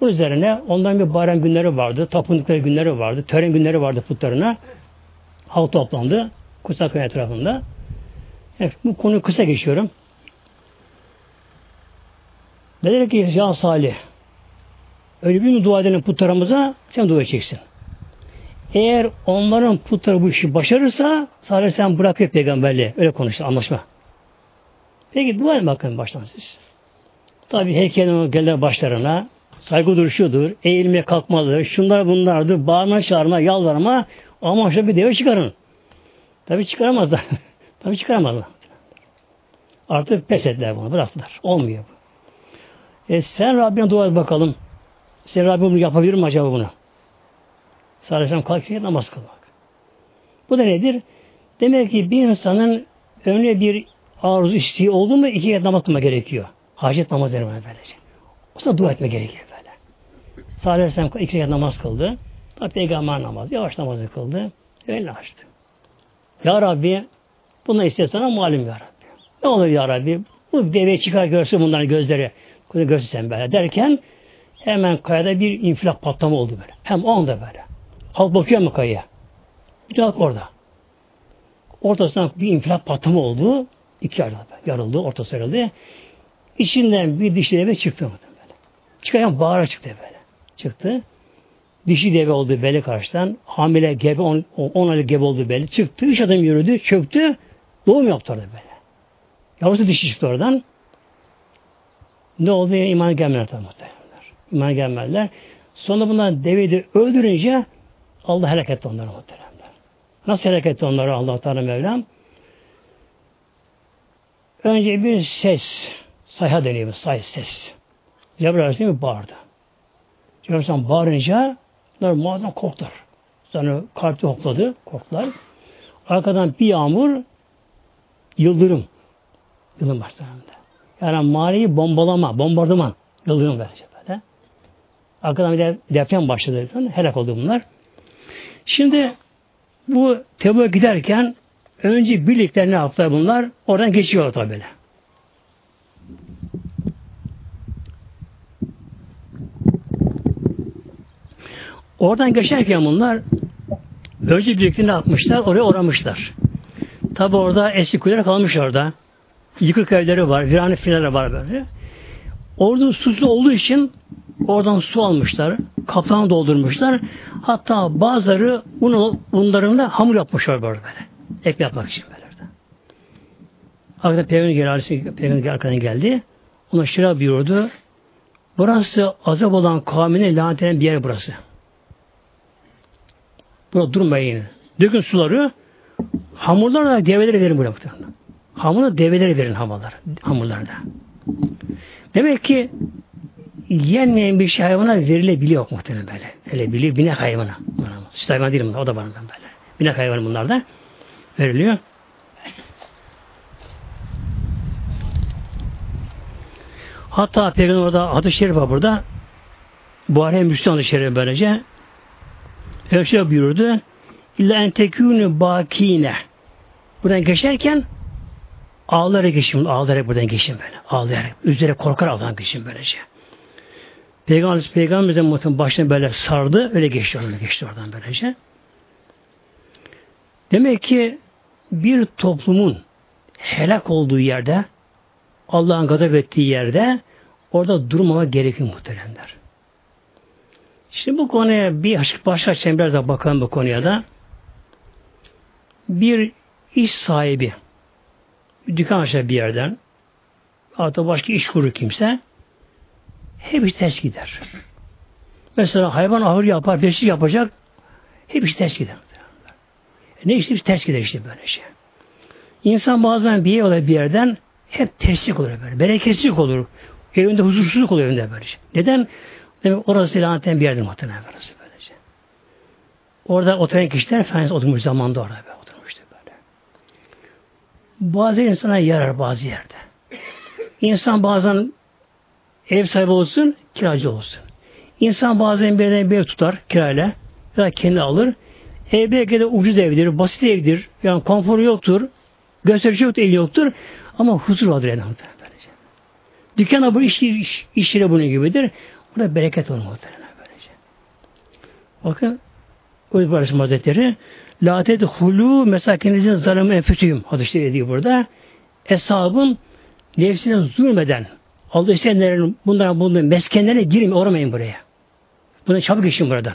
Bu üzerine ondan bir bayram günleri vardı. Tapındıkları günleri vardı. Tören günleri vardı putlarına. Halk toplandı. Kutsal köy etrafında. Evet, bu konuyu kısa geçiyorum. Dedi ki ya Salih öyle bir mi dua edelim putlarımıza sen dua edeceksin. Eğer onların putları bu işi başarırsa Salih sen bırakıyor peygamberliği. Öyle konuştu anlaşma. Peki dua edin bakın baştan siz. Tabi heykelin gelir başlarına saygı duruşudur, eğilme kalkmalı, şunlar bunlardır, bağırma çağırma, yalvarma, ama şöyle bir deve çıkarın. Tabi çıkaramazlar. [LAUGHS] Tabi çıkaramazlar. Artık pes ettiler bunu, bıraktılar. Olmuyor bu. E sen Rabbine dua et bakalım. Sen Rabbim bunu yapabilir mi acaba bunu? Sadece kalkıyor namaz kılmak. Bu da nedir? Demek ki bir insanın önüne bir arzu isteği oldu mu iki kez namaz kılma gerekiyor. Hacet namaz denir böylece. O zaman dua etme gerekiyor böyle. Aleyhisselam iki kez namaz kıldı. Tabi peygamber namazı, yavaş namazı kıldı. Öyle açtı. Ya Rabbi bunu istesene malum ya Rabbi. Ne olur ya Rabbi bu deve çıkar görsün bunların gözleri. Görsün sen böyle derken hemen kayada bir infilak patlama oldu böyle. Hem o anda böyle. Halk bakıyor mu kayaya? Bir halk orada. Ortasından bir infilak patlama oldu. İki yarıldı. Yarıldı, ortası yarıldı. İçinden bir dişli deve çıktı. Böyle. Çıkarken bağıra çıktı böyle. Çıktı. Dişi deve oldu belli karşıdan. Hamile gebe, on, on aylık gebe oldu belli. Çıktı. Üç adım yürüdü. Çöktü. Doğum yaptı orada böyle. Yavrusu dişi çıktı oradan. Ne oldu? İman gelmediler tabi muhtemelenler. İman gelmediler. Sonra bunlar deveyi de öldürünce Allah helak etti onları muhtemelenler. Nasıl helak etti onları Allah Teala Mevlam? Önce bir ses, sayha deniyor, say ses. Cebrail Aleyhisselam bağırdı. Cebrail Aleyhisselam bağırınca bunlar muazzam korktular. Sonra kalpte hopladı, korktular. Arkadan bir yağmur, yıldırım. Yıldırım başlarında. Yani maliyi bombalama, bombardıman. Yıldırım verecek. Arkadan bir de deprem başladı. Helak oldu bunlar. Şimdi bu Tebuk'a giderken önce birlikte ne yaptılar bunlar? Oradan geçiyor tabi böyle. Oradan geçerken bunlar önce birlikte ne yapmışlar? Oraya uğramışlar. Tabi orada eski kuleler kalmış orada. Yıkık evleri var, virane fileler var böyle. Orada susuz olduğu için oradan su almışlar, kapağını doldurmuşlar. Hatta bazıları un, unlarında hamur yapmışlar böyle böyle. Ekmek yapmak için böyle. Arkadan Peygamber geldi, Peygamber arkadan geldi. Ona şira buyurdu. Burası azap olan kavmine lanet eden bir yer burası. Burada durmayın. Dökün suları. Hamurlar da develere verin buraya. Hamurları develere verin hamurlar, hamurlarda. Demek ki yenmeyen bir şey hayvana verilebiliyor muhtemelen böyle. Öyle biliyor binek hayvana. Süt hayvan değilim o da var böyle. Binek hayvanı bunlar da veriliyor. Hatta Peygamber orada hadis-i şerif var burada. Buhari Müslüman hadis-i şerif böylece. Öyle şey buyurdu. İlla en tekûnü bakine. Buradan geçerken ağlayarak geçin, ağlayarak buradan geçin böyle. Ağlayarak, üzere korkar ağlayan geçin böylece. Peygamber Peygamberimizin muhtemelen başına böyle sardı, öyle geçti oradan, geçti oradan böylece. Demek ki bir toplumun helak olduğu yerde, Allah'ın gazap ettiği yerde orada durmama gerekiyor muhteremler. Şimdi bu konuya bir açık başka çemberde bakalım bu konuya da. Bir iş sahibi bir dükkan açar bir yerden hatta başka iş kurur kimse hep iş ters gider. Mesela hayvan ahır yapar, beşlik yapacak hep iş ters gider. Ne işte ters gider işte böyle şey. İnsan bazen bir yer bir yerden hep terslik olur böyle. Bereketsizlik olur. Evinde huzursuzluk oluyor evinde böyle. Neden? Demek orası lanetten bir yerdir muhtemelen orası böylece. Orada oturan kişiler Efendimiz oturmuş zamanda orada böyle, oturmuştu böyle. Bazı insana yarar bazı yerde. İnsan bazen ev sahibi olsun, kiracı olsun. İnsan bazen bir yerden bir ev tutar kirayla ya da kendi alır. Ev belki de ucuz evdir, basit evdir. Yani konforu yoktur. Gösterici yoktur, el yoktur. Ama huzur vardır elhamdülillah. Böylece. Dükkana bu iş, iş, iş yeri bunun gibidir. Burada bereket olur muhtemelen böylece. Bakın Uyuz Barışım Hazretleri La tedhulû mesakinizin zalımı enfüsüyüm hadisleri ediyor burada. Eshabın nefsine zulmeden Allah isteyenlerin bunların bulunduğu meskenlerine girmeyin, oramayın buraya. Buna çabuk işin buradan.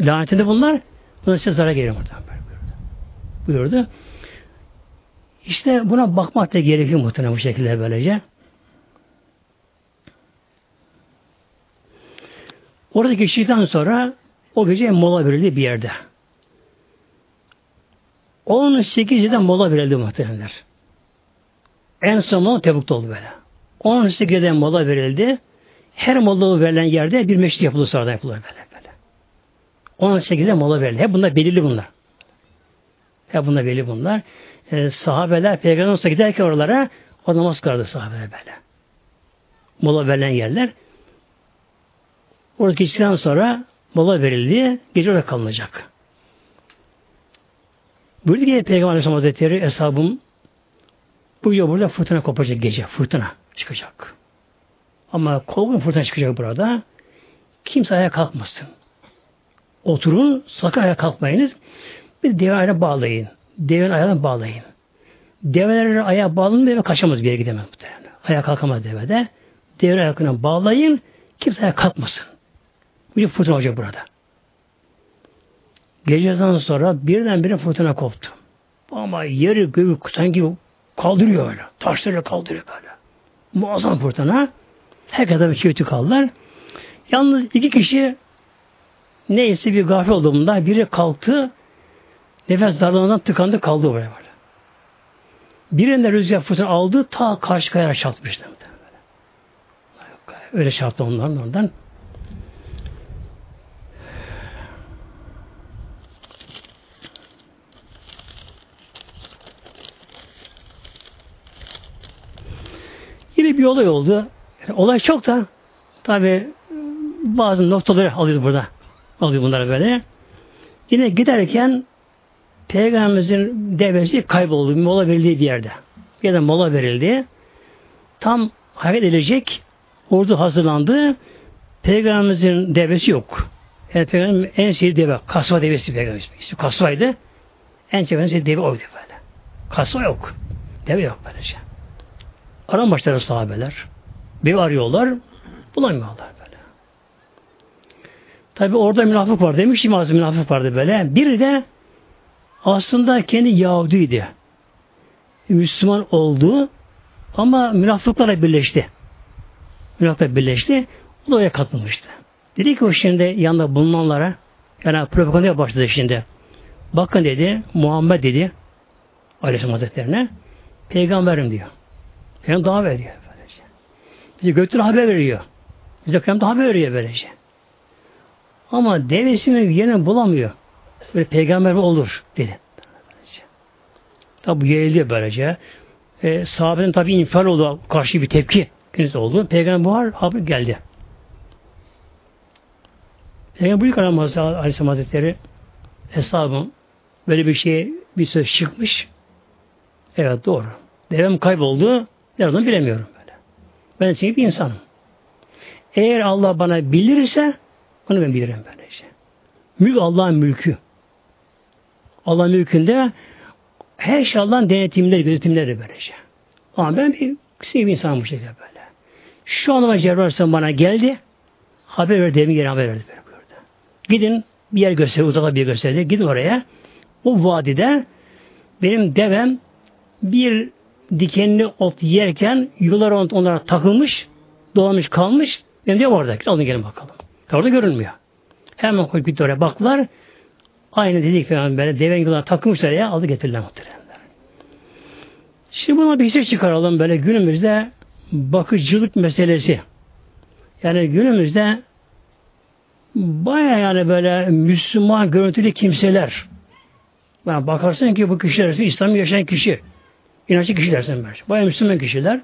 Lanetinde bunlar, buna size zarar gelir buradan. Buyurdu. buyurdu. İşte buna bakmak da gerekiyor muhtemelen bu şekilde böylece. Orada geçtikten sonra o gece mola verildi bir yerde. 18 yılda mola verildi muhtemelenler. En son mola Tebuk'ta oldu böyle. 18 yılda mola verildi. Her mola verilen yerde bir meşrit yapılır sonra yapılır böyle böyle. 18'de mola verildi. Hep bunlar belirli bunlar. Hep bunlar belli bunlar. Ee, sahabeler peygamber olsa giderken oralara o namaz kılardı sahabeler böyle. Mola verilen yerler. Orada geçtikten sonra mola verildi. Gece orada kalınacak. Buyurdu ki Peygamber Aleyhisselam Hazretleri hesabım bu gece burada fırtına kopacak gece. Fırtına çıkacak. Ama korkun fırtına çıkacak burada. Kimse ayağa kalkmasın. Oturun, sakın ayağa kalkmayınız. Bir deve ayağına bağlayın. Devenin ayağına bağlayın. Develer ayağa bağlanınca deve kaçamaz bir yere gidemez. Ayağa kalkamaz devede. Devenin ayakına bağlayın. Kimse ayağa kalkmasın. Bir fırtına olacak burada. Geceden sonra birden fırtına koptu. Ama yeri göğü sanki kaldırıyor öyle. Taşları kaldırıyor böyle. Muazzam fırtına. Herkese bir çiftçi kaldılar. Yalnız iki kişi neyse bir gafil oldu bunda. Biri kalktı. Nefes darlığından tıkandı kaldı oraya böyle. Birinde rüzgar fırtına aldı ta karşı kayara çarpmıştı. Öyle çarptı onların ondan. Yine bir olay oldu. Yani olay çok da tabi bazı noktaları alıyor burada. Alıyor bunları böyle. Yine giderken Peygamberimizin devesi kayboldu. Mola verildiği bir yerde. Bir yerde mola verildi. Tam hareket edilecek. Ordu hazırlandı. Peygamberimizin devesi yok. Yani Peygamberimizin en sevdiği deve. Kasva devesi Peygamberimiz. İsmi Kasva'ydı. En sevdiği deve oydu böyle. Kasva yok. Deve yok böylece. Aram başları sahabeler. Bir arıyorlar. Bulamıyorlar böyle. Tabi orada münafık var. Demiştim az münafık vardı böyle. Biri de aslında kendi Yahudiydi. Müslüman oldu ama münafıklarla birleşti. Münafıklarla birleşti. O da oraya katılmıştı. Dedi ki o şimdi yanında bulunanlara yani propaganda başladı şimdi. Bakın dedi Muhammed dedi Aleyhisselam Hazretlerine peygamberim diyor. Peygamber daha veriyor böylece. Bize gökten haber veriyor. Bize kıyamda haber veriyor böylece. Ama devesini yerine bulamıyor. Böyle peygamber olur dedi. Tabi bu yayılıyor böylece. E, sahabenin tabi infial oldu. Karşı bir tepki oldu. Peygamber Buhar haber geldi. Peygamber Büyük Aleyhisselam Aleyhisselam Hazretleri hesabım böyle bir şey bir söz çıkmış. Evet doğru. Devem kayboldu. Nereden bilemiyorum böyle. Ben çünkü bir insanım. Eğer Allah bana bilirse onu ben bilirim böylece. Mülk Allah'ın mülkü. Allah'ın mülkünde her şey Allah'ın denetimleri, gözetimleri böylece. Ama ben bir kısa bir insanım bu şekilde böyle. Şu an Cebrail bana geldi. Haber verdi, demin geri haber verdi. Burada. Gidin bir yer gösterdi, uzakta bir yer gösterdi. Gidin oraya. O vadide benim devem bir dikenli ot yerken yular onlara takılmış, dolanmış kalmış. Ben de orada. Alın gelin bakalım. Orada görünmüyor. Hemen koyup gitti oraya baktılar. Aynı dedik falan böyle deven yular takılmışlar ya aldı getirdiler muhtemelen. Şimdi buna bir şey çıkaralım böyle günümüzde bakıcılık meselesi. Yani günümüzde baya yani böyle Müslüman görüntülü kimseler. Yani bakarsın ki bu kişiler İslam yaşayan kişi. İnançlı kişi dersin ben. Bayağı Müslüman kişiler.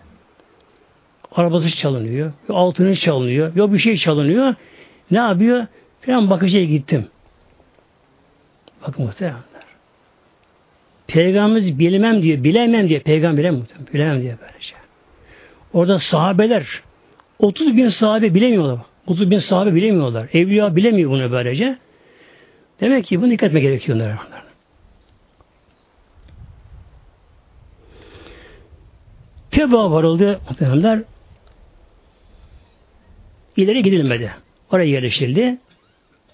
Arabası çalınıyor. Altını çalınıyor. Yok bir şey çalınıyor. Ne yapıyor? Falan bakıcıya gittim. Bakın muhtemelenler. Peygamberimiz bilmem diyor, bilemem diye peygamber bilemem, bilemem diye böyle şey. Orada sahabeler 30 bin sahabe bilemiyorlar. 30 bin sahabe bilemiyorlar. Evliya bilemiyor bunu böylece. Demek ki bunu dikkat etme gerekiyor Teba varıldı muhtemelenler. İleri gidilmedi. Oraya yerleştirildi.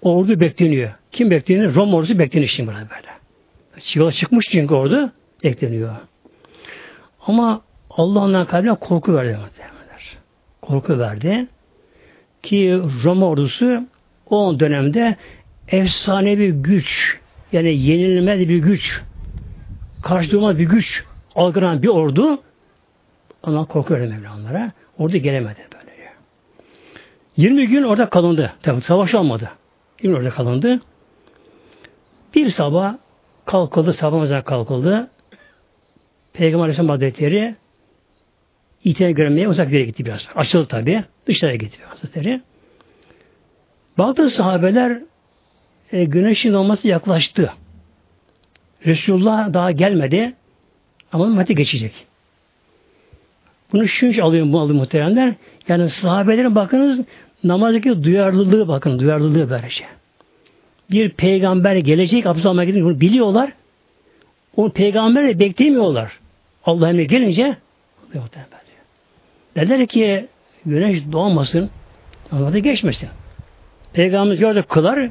Ordu bekleniyor. Kim bekleniyor? Rom ordusu bekleniyor şimdi burada böyle. Yola çıkmış çünkü ordu bekleniyor. Ama Allah'ın kalbine korku verdi muhtemelenler. Korku verdi ki Rom ordusu o dönemde efsanevi güç yani yenilmez bir güç karşı bir güç algılanan bir ordu ondan korkuyor Mevla Orada gelemedi böyle. 20 gün orada kalındı. Tabi savaş olmadı. 20 gün orada kalındı. Bir sabah kalkıldı, sabah kalkıldı. Peygamber Aleyhisselam Hazretleri İhtiyar görmeye uzak bir yere gitti biraz. Açıldı tabi. Dışarıya gitti Hazretleri. Baktı sahabeler e, güneşin olması yaklaştı. Resulullah daha gelmedi ama Mehmet'e geçecek. Bunu şunç alıyorum bu alıyorum muhteremler. Yani sahabelerin bakınız namazdaki duyarlılığı bakın duyarlılığı böylece. Bir peygamber gelecek almaya gidince bunu biliyorlar. O peygamberi beklemiyorlar. Allah emri gelince Dediler ki güneş doğmasın, namazı geçmesin. Peygamberimiz gördü kılar,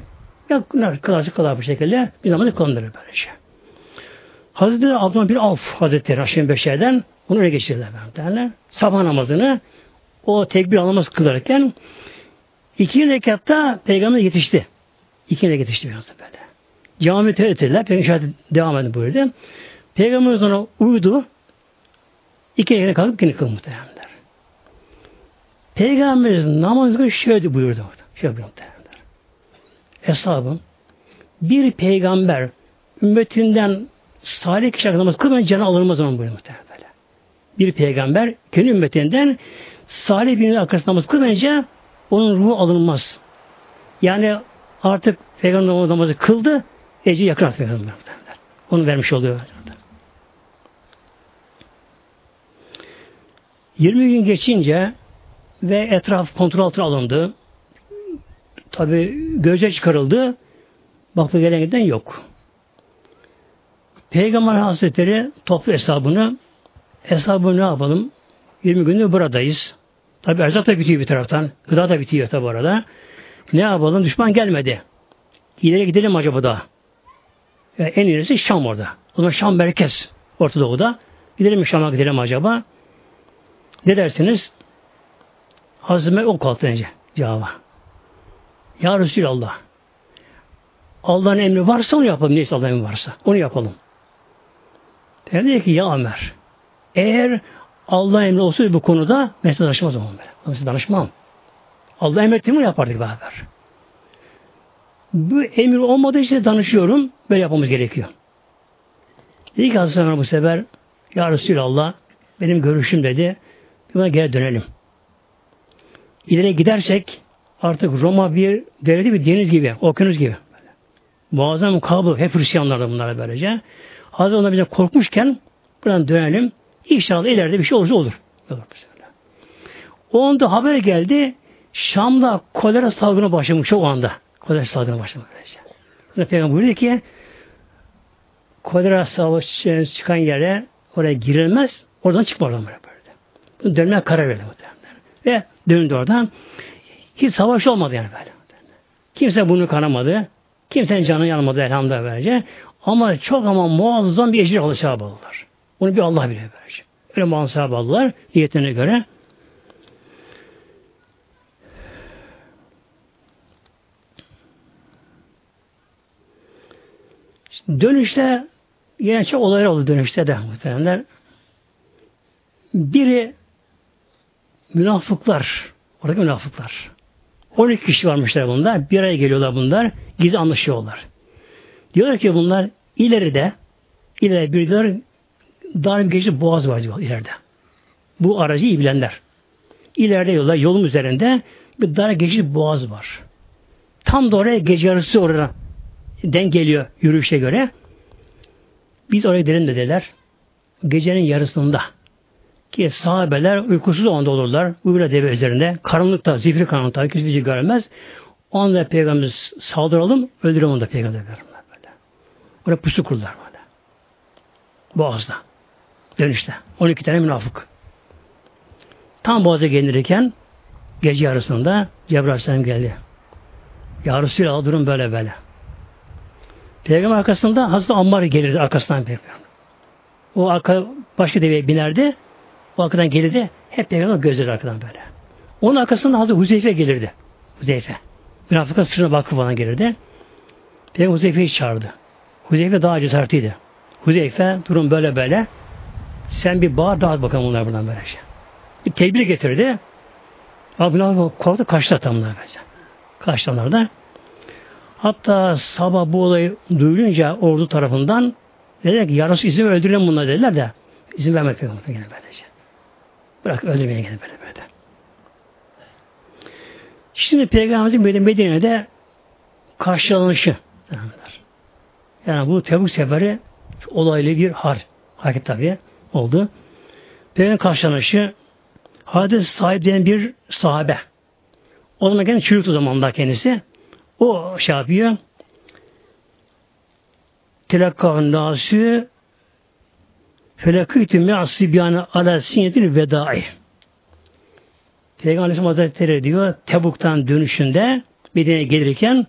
ya kılar, kılarsa kılar bu şekilde, bir namazı kılındırır böylece. Hazreti Abdullah bir Avf Hazretleri Haşim Beşer'den onu öyle geçirdiler derler. Sabah namazını o tekbir namaz kılarken iki rekatta peygamber yetişti. İki rekat yetişti biraz da böyle. Cami ettiler. Peygamber devam edin buyurdu. Peygamberimiz ona uyudu. İki rekat kalkıp yine kıldı muhtemelen. Peygamberimiz namazı şöyle buyurdu. Şöyle buyurdu. Hesabım bir peygamber ümmetinden salih kişi namaz kılmayınca canı alınmaz onun buyurdu muhtemelen. Bir peygamber kendi ümmetinden salih birinin arkasında namaz kılmayınca onun ruhu alınmaz. Yani artık peygamber namazı kıldı, ece yakın peygamber. Onu vermiş oluyor. 20 gün geçince ve etraf kontrol altına alındı. Tabi göze çıkarıldı. Baktı gelen giden yok. Peygamber Hazretleri toplu hesabını hesabını ne yapalım? 20 gündür buradayız. Tabi erzak da bitiyor bir taraftan. Gıda da bitiyor tabi arada. Ne yapalım? Düşman gelmedi. İleri gidelim acaba da? Yani en iyisi Şam orada. O zaman Şam merkez. Orta Doğu'da. Gidelim Şam'a gidelim acaba? Ne dersiniz? Hazime o kalktı önce cevaba. Ya Resulallah. Allah'ın emri varsa onu yapalım. Neyse Allah'ın emri varsa. Onu yapalım. Ben dedi ki ya Ömer eğer Allah emri olsaydı bu konuda ben size danışmaz olmam böyle. Ben size danışmam. Allah emrettiğini yapardık beraber. Bu emir olmadığı için danışıyorum. Böyle yapmamız gerekiyor. Dedi ki Hazreti bu sefer Ya Resulallah benim görüşüm dedi. Buna geri dönelim ileri gidersek artık Roma bir devleti bir deniz gibi, okyanus gibi. Muazzam kabı, hep Hristiyanlar da bunlara böylece. Hazreti onlar bize korkmuşken buradan dönelim. İnşallah ileride bir şey olursa olur. o haber geldi. Şam'da kolera salgını başlamış o anda. Kolera salgını başlamış. Peygamber buyurdu ki kolera savaşı çıkan yere oraya girilmez. Oradan çıkma oradan böyle. Bunu dönmeye karar verdi muhtemelen. Ve döndü oradan. Hiç savaş olmadı yani böyle. Kimse bunu kanamadı. Kimsenin canı yanmadı elhamdülillah böylece. Ama çok ama muazzam bir ecir aldı sahabe aldılar. Bunu bir Allah bilir böylece. Öyle muazzam sahabe aldılar niyetlerine göre. dönüşte yine çok olaylar oldu dönüşte de muhtemelenler. Biri münafıklar, oradaki münafıklar. 12 kişi varmışlar bunlar. Bir araya geliyorlar bunlar. Gizli anlaşıyorlar. Diyorlar ki bunlar ileride ileride bir diyorlar dar bir geçti boğaz var diyor ileride. Bu aracı iyi bilenler. İleride yolda yolun üzerinde bir dar geçit boğaz var. Tam da oraya gece yarısı oraya denk geliyor yürüyüşe göre. Biz oraya gidelim dediler. Gecenin yarısında ki sahabeler uykusuz onda olurlar. Uyuyla deve üzerinde. Karanlıkta, zifiri karanlıkta, herkes bizi görmez. O Peygamberimiz saldıralım, öldürelim onu da Peygamber Oraya pusu kurdular böyle. Boğaz'da. Dönüşte. 12 tane münafık. Tam Boğaz'a gelirken gece yarısında Cebrail Aleyhisselam geldi. Ya Resulallah durum böyle böyle. Peygamber arkasında Hazreti Ammar gelirdi arkasından Peygamber. O arka başka deveye binerdi. O arkadan gelirdi. Hep peygamber gözleri arkadan böyle. Onun arkasında Hazreti Huzeyfe gelirdi. Huzeyfe. Münafıkın sırrına bakıp bana gelirdi. Peygamber Huzeyfe'yi çağırdı. Huzeyfe daha cesaretliydi. Huzeyfe durum böyle böyle. Sen bir bağır dağıt bakalım bunlar buradan böyle şey. Bir tedbir getirdi. Abi korktu kaçtı tamlar böyle. Kaçtı onlar da. Hatta sabah bu olayı duyulunca ordu tarafından dediler ki yarısı izin öldürelim bunlar dediler de izin peygamber gene böylece. Bırak öldürmeye gene böyle böyle. Şimdi Peygamberimizin böyle Medine'de karşılanışı yani bu Tebuk seferi olaylı bir har, hareket tabi oldu. Peygamber karşılanışı hadis sahip denen bir sahabe. O zaman kendisi çocuktu zamanında kendisi. O şey yapıyor. Telakkan nasü felakütü me'asibyanı ala sinyetil vedai. Peygamber Aleyhisselam Hazretleri diyor Tebuk'tan dönüşünde Medine'ye gelirken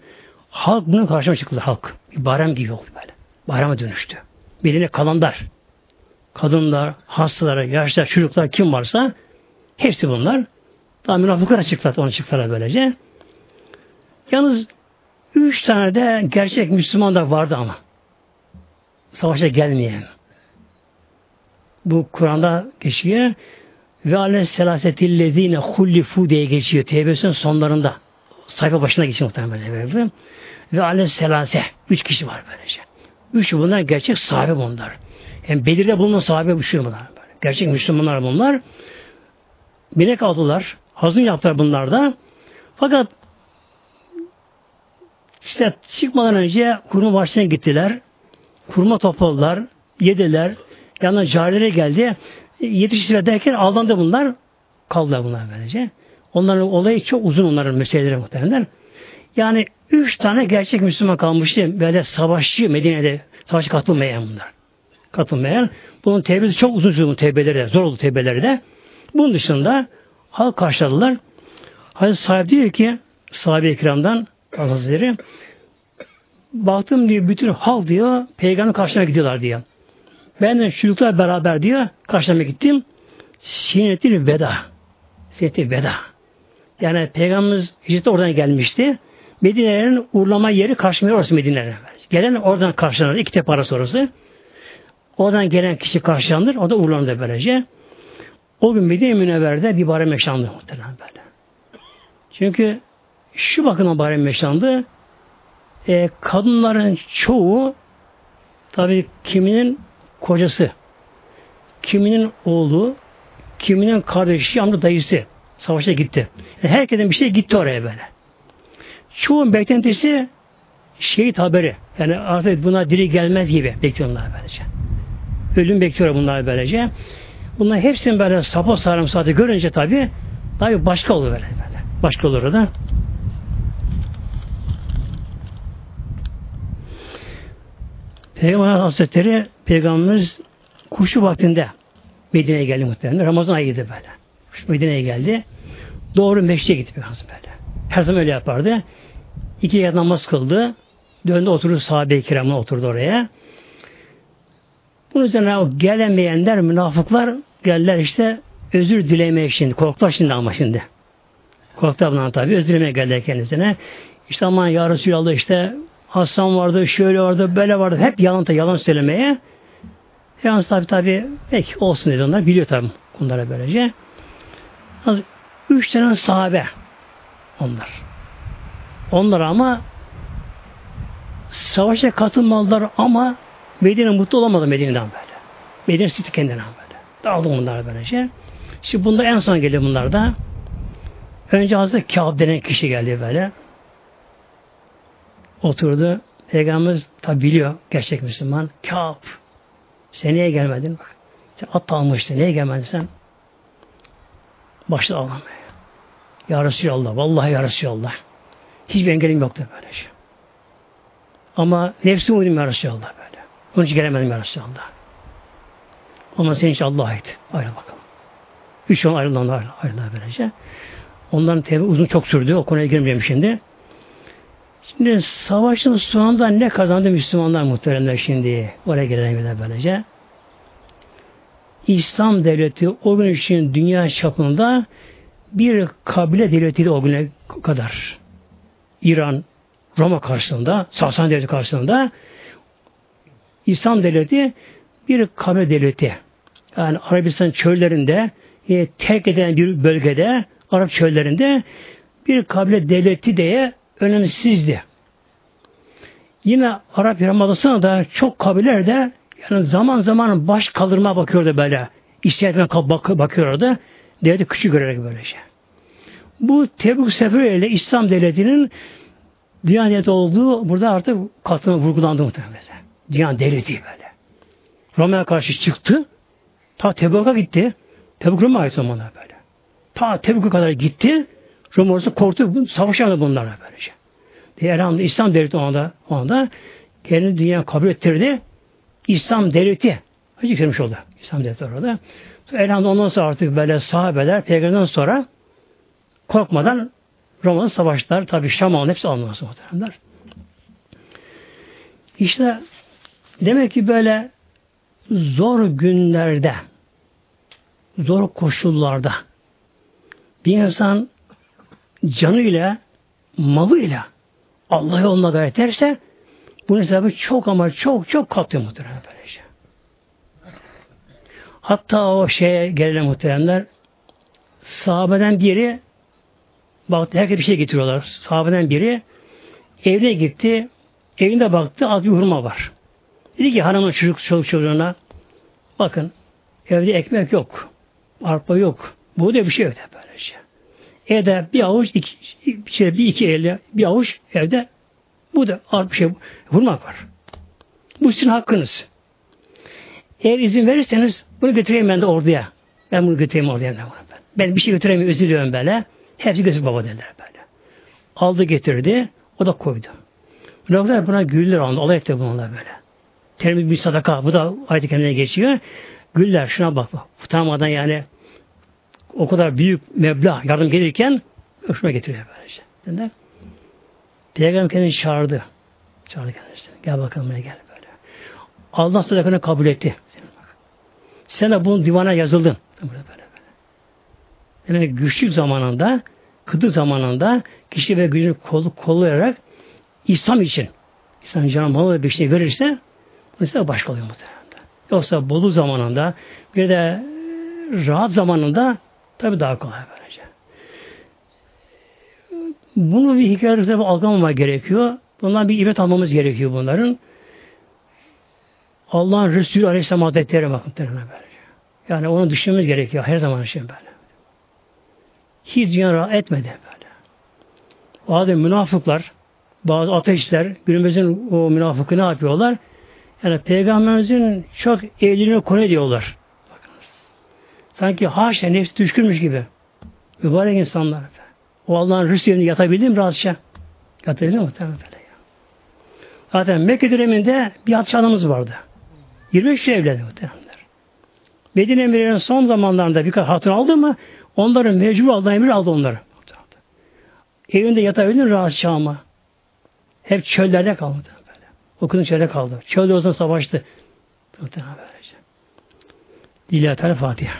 halk bunun karşıma çıktı halk. Bayram gibi oldu böyle. Bayrama dönüştü. Medine kalanlar, kadınlar, hastalar, yaşlılar, çocuklar kim varsa hepsi bunlar. Daha münafıklar çıktılar, onu çıktılar böylece. Yalnız üç tane de gerçek Müslüman da vardı ama. Savaşa gelmeyen. Bu Kur'an'da geçiyor. Ve ale selasetillezine hullifu diye geçiyor. Tevbesin sonlarında. Sayfa başına geçiyor muhtemelen. Ve ale selase. Üç kişi var böylece. Üç bunlar gerçek sahibi bunlar. Yani Bedir'de bulunan sahibi bu şey bunlar. Böyle. Gerçek Müslümanlar bunlar. Binek aldılar. Hazın yaptılar bunlar da. Fakat işte çıkmadan önce kurma başına gittiler. Kurma topladılar. Yediler. Yanına carilere geldi. Yetiştiler derken aldandı bunlar. Kaldılar bunlar böylece. Onların olayı çok uzun onların meseleleri muhtemelen. Yani üç tane gerçek Müslüman kalmıştı. Böyle savaşçı Medine'de savaşa katılmayan bunlar. Katılmayan. Bunun tevbesi çok uzun sürdü tevbeleri Zor oldu tevbeleri de. Bunun dışında halk karşıladılar. Hazreti sahip diyor ki sahabe-i kiramdan Hazretleri baktım diyor bütün halk diyor peygamber karşısına gidiyorlar diyor. Ben de çocuklar beraber diyor karşılamaya gittim. Sinetli veda. Sinetli veda. Yani Peygamberimiz hicrete oradan gelmişti. Medine'nin uğurlama yeri karşımaya orası Medine'nin. Gelen oradan karşılanır. iki tepe arası orası. Oradan gelen kişi karşılanır. O da uğurlanır böylece. O gün Medine Münevver'de bir barem yaşandı muhtemelen böyle. Çünkü şu bakıma barem yaşandı. E, kadınların çoğu tabi kiminin kocası, kiminin oğlu, kiminin kardeşi, amca dayısı savaşa gitti. Yani herkesin bir şey gitti oraya böyle. Çoğun beklentisi şehit haberi. Yani artık buna diri gelmez gibi bekliyorlar böylece. Ölüm bekliyor bunlar böylece. Bunlar hepsinin böyle sapa sarımsağı görünce tabi tabi başka olur böyle. böyle. Başka olur da. Peygamber Hazretleri Peygamberimiz kuşu vaktinde Medine'ye geldi muhtemelen. Ramazan ayıydı böyle. Medine'ye geldi. Doğru meşte gitti Peygamber böyle. Her zaman öyle yapardı. İki yer namaz kıldı. Döndü oturdu sahabe-i kiramla oturdu oraya. Bunun üzerine o gelemeyenler, münafıklar geldiler işte özür dilemeye şimdi. Korktular şimdi ama şimdi. Korktular bundan tabi. Özür dilemeye geldiler kendisine. İşte aman ya Resulallah işte Hasan vardı, şöyle vardı, böyle vardı. Hep yalan yalan söylemeye. Yalnız tabi tabi pek olsun dedi onlar. Biliyor tabi bunlara böylece. Az üç tane sahabe onlar. Onlar ama savaşa katılmadılar ama Medine mutlu olamadı Medine'den böyle. Medine sıktı kendinden böyle. Dağıldı bunlar böylece. Şimdi bunda en son geliyor bunlar da. Önce Hazreti Kâb denen kişi geldi böyle. Oturdu. Peygamberimiz tabi biliyor gerçek Müslüman. Kâb. Sen niye gelmedin? Bak. Sen at almıştın. Niye gelmedin sen? Başladı ağlamaya. Ya Resulallah. Vallahi ya Resulallah. Hiçbir engelim yoktu böyle şey. Ama nefsim uydum ya Resulallah böyle. Onun için gelemedim ya Resulallah. Ama senin için Allah'a ait. Ayrıl bakalım. Üç yol ayrılanlar ayrılar böylece. Onların tevbe uzun çok sürdü. O konuya girmeyeceğim şimdi. Şimdi savaşın sonunda ne kazandı Müslümanlar muhteremler şimdi? Oraya gelelim böylece. İslam devleti o gün için dünya çapında bir kabile devletiydi o güne kadar. İran, Roma karşısında, Sasani devleti karşısında İslam devleti bir kabile devleti. Yani Arabistan çöllerinde e, terk eden bir bölgede Arap çöllerinde bir kabile devleti diye önemsizdi. Yine Arap Yarımadası'na da çok kabileler de yani zaman zaman baş kaldırma bakıyordu böyle. Bak bakıyordu. Devleti küçük görerek böylece. Bu Tebük seferiyle İslam devletinin devleti olduğu burada artık katına vurgulandı muhtemelen. Dünya devleti böyle. Roma'ya karşı çıktı. Ta Tebük'a gitti. Tebük Roma ait zamanlar böyle. Ta Tebük'e kadar gitti. Roma orası korktu. Savaşamadı bunlarla böylece. Diye elhamdülillah İslam devleti o anda, o anda kendini dünya kabul ettirdi. İslam devleti Hacı yükselmiş oldu. İslam devleti orada. Elhamdülillah ondan sonra artık böyle sahabeler peygamberden sonra korkmadan Roma'da savaştılar. Tabi Şam hepsi alınması muhtemelenler. İşte demek ki böyle zor günlerde zor koşullarda bir insan canıyla malıyla Allah yoluna gayret ederse bunun hesabı çok ama çok çok katıyor muhtemelen böylece. Hatta o şeye gelen muhteremler sahabeden biri baktı herkes bir şey getiriyorlar. Sahabeden biri evine gitti. Evinde baktı az bir hurma var. Dedi ki hanımın çocuk çoluk çocuğuna bakın evde ekmek yok. Arpa yok. Bu da bir şey evde böylece. Evde bir avuç iki, şey, bir iki elle bir avuç evde bu da arpa şey hurma var. Bu sizin hakkınız. Eğer izin verirseniz bunu götüreyim ben de orduya. Ben bunu götüreyim orduya. Ben bir şey götüremiyorum, üzülüyorum böyle. Hepsi götür baba dediler böyle. Aldı getirdi, o da koydu. Münafıklar buna güldüler anda, alay etti bununla böyle. Terimi bir sadaka, bu da ayet-i kendine geçiyor. Güller, şuna bak bak. Yani o kadar büyük meblağ yardım gelirken hoşuma getiriyor böylece. Dediler. Peygamber kendini çağırdı. Çağırdı kendisi. Gel bakalım buraya gel böyle. Allah sadakanı kabul etti. Sen de bunun divana yazıldın. Böyle böyle. Yani güçlük zamanında, kıtlık zamanında kişi ve gücünü kol, kollayarak İslam için İslam canı malı bir şey verirse mesela başka oluyor muhtemelen. Yoksa bolu zamanında bir de rahat zamanında tabi daha kolay böylece. Bunu bir hikayede algılamama gerekiyor. Bundan bir ibret almamız gerekiyor bunların. Allah'ın Resulü Aleyhisselam Hazretleri bakın. Yani onu düşünmemiz gerekiyor her zaman için böyle. Hiç dünya rahat etmedi böyle. Bazı münafıklar, bazı ateistler, günümüzün o münafıkı ne yapıyorlar? Yani Peygamberimizin çok evliliğini konu ediyorlar. Bakınız. Sanki haşa nefsi düşkünmüş gibi. Mübarek insanlar. O Allah'ın rüzgarını yatabildi mi rahatça? Yatabildi mi muhtemelen böyle. Zaten Mekke döneminde bir atçı vardı. 25 kişi evlendi muhtemelenler. Medine Emirlerinin son zamanlarında birkaç hatun aldı mı onların mecbur aldığı emir aldı onları. Evinde yatabilir rahatça ama. Hep çöllerde kaldı. Böyle. O kızın çölde kaldı. Çölde olsa savaştı. Muhtemelen böylece. Lillahi Teala Fatiha.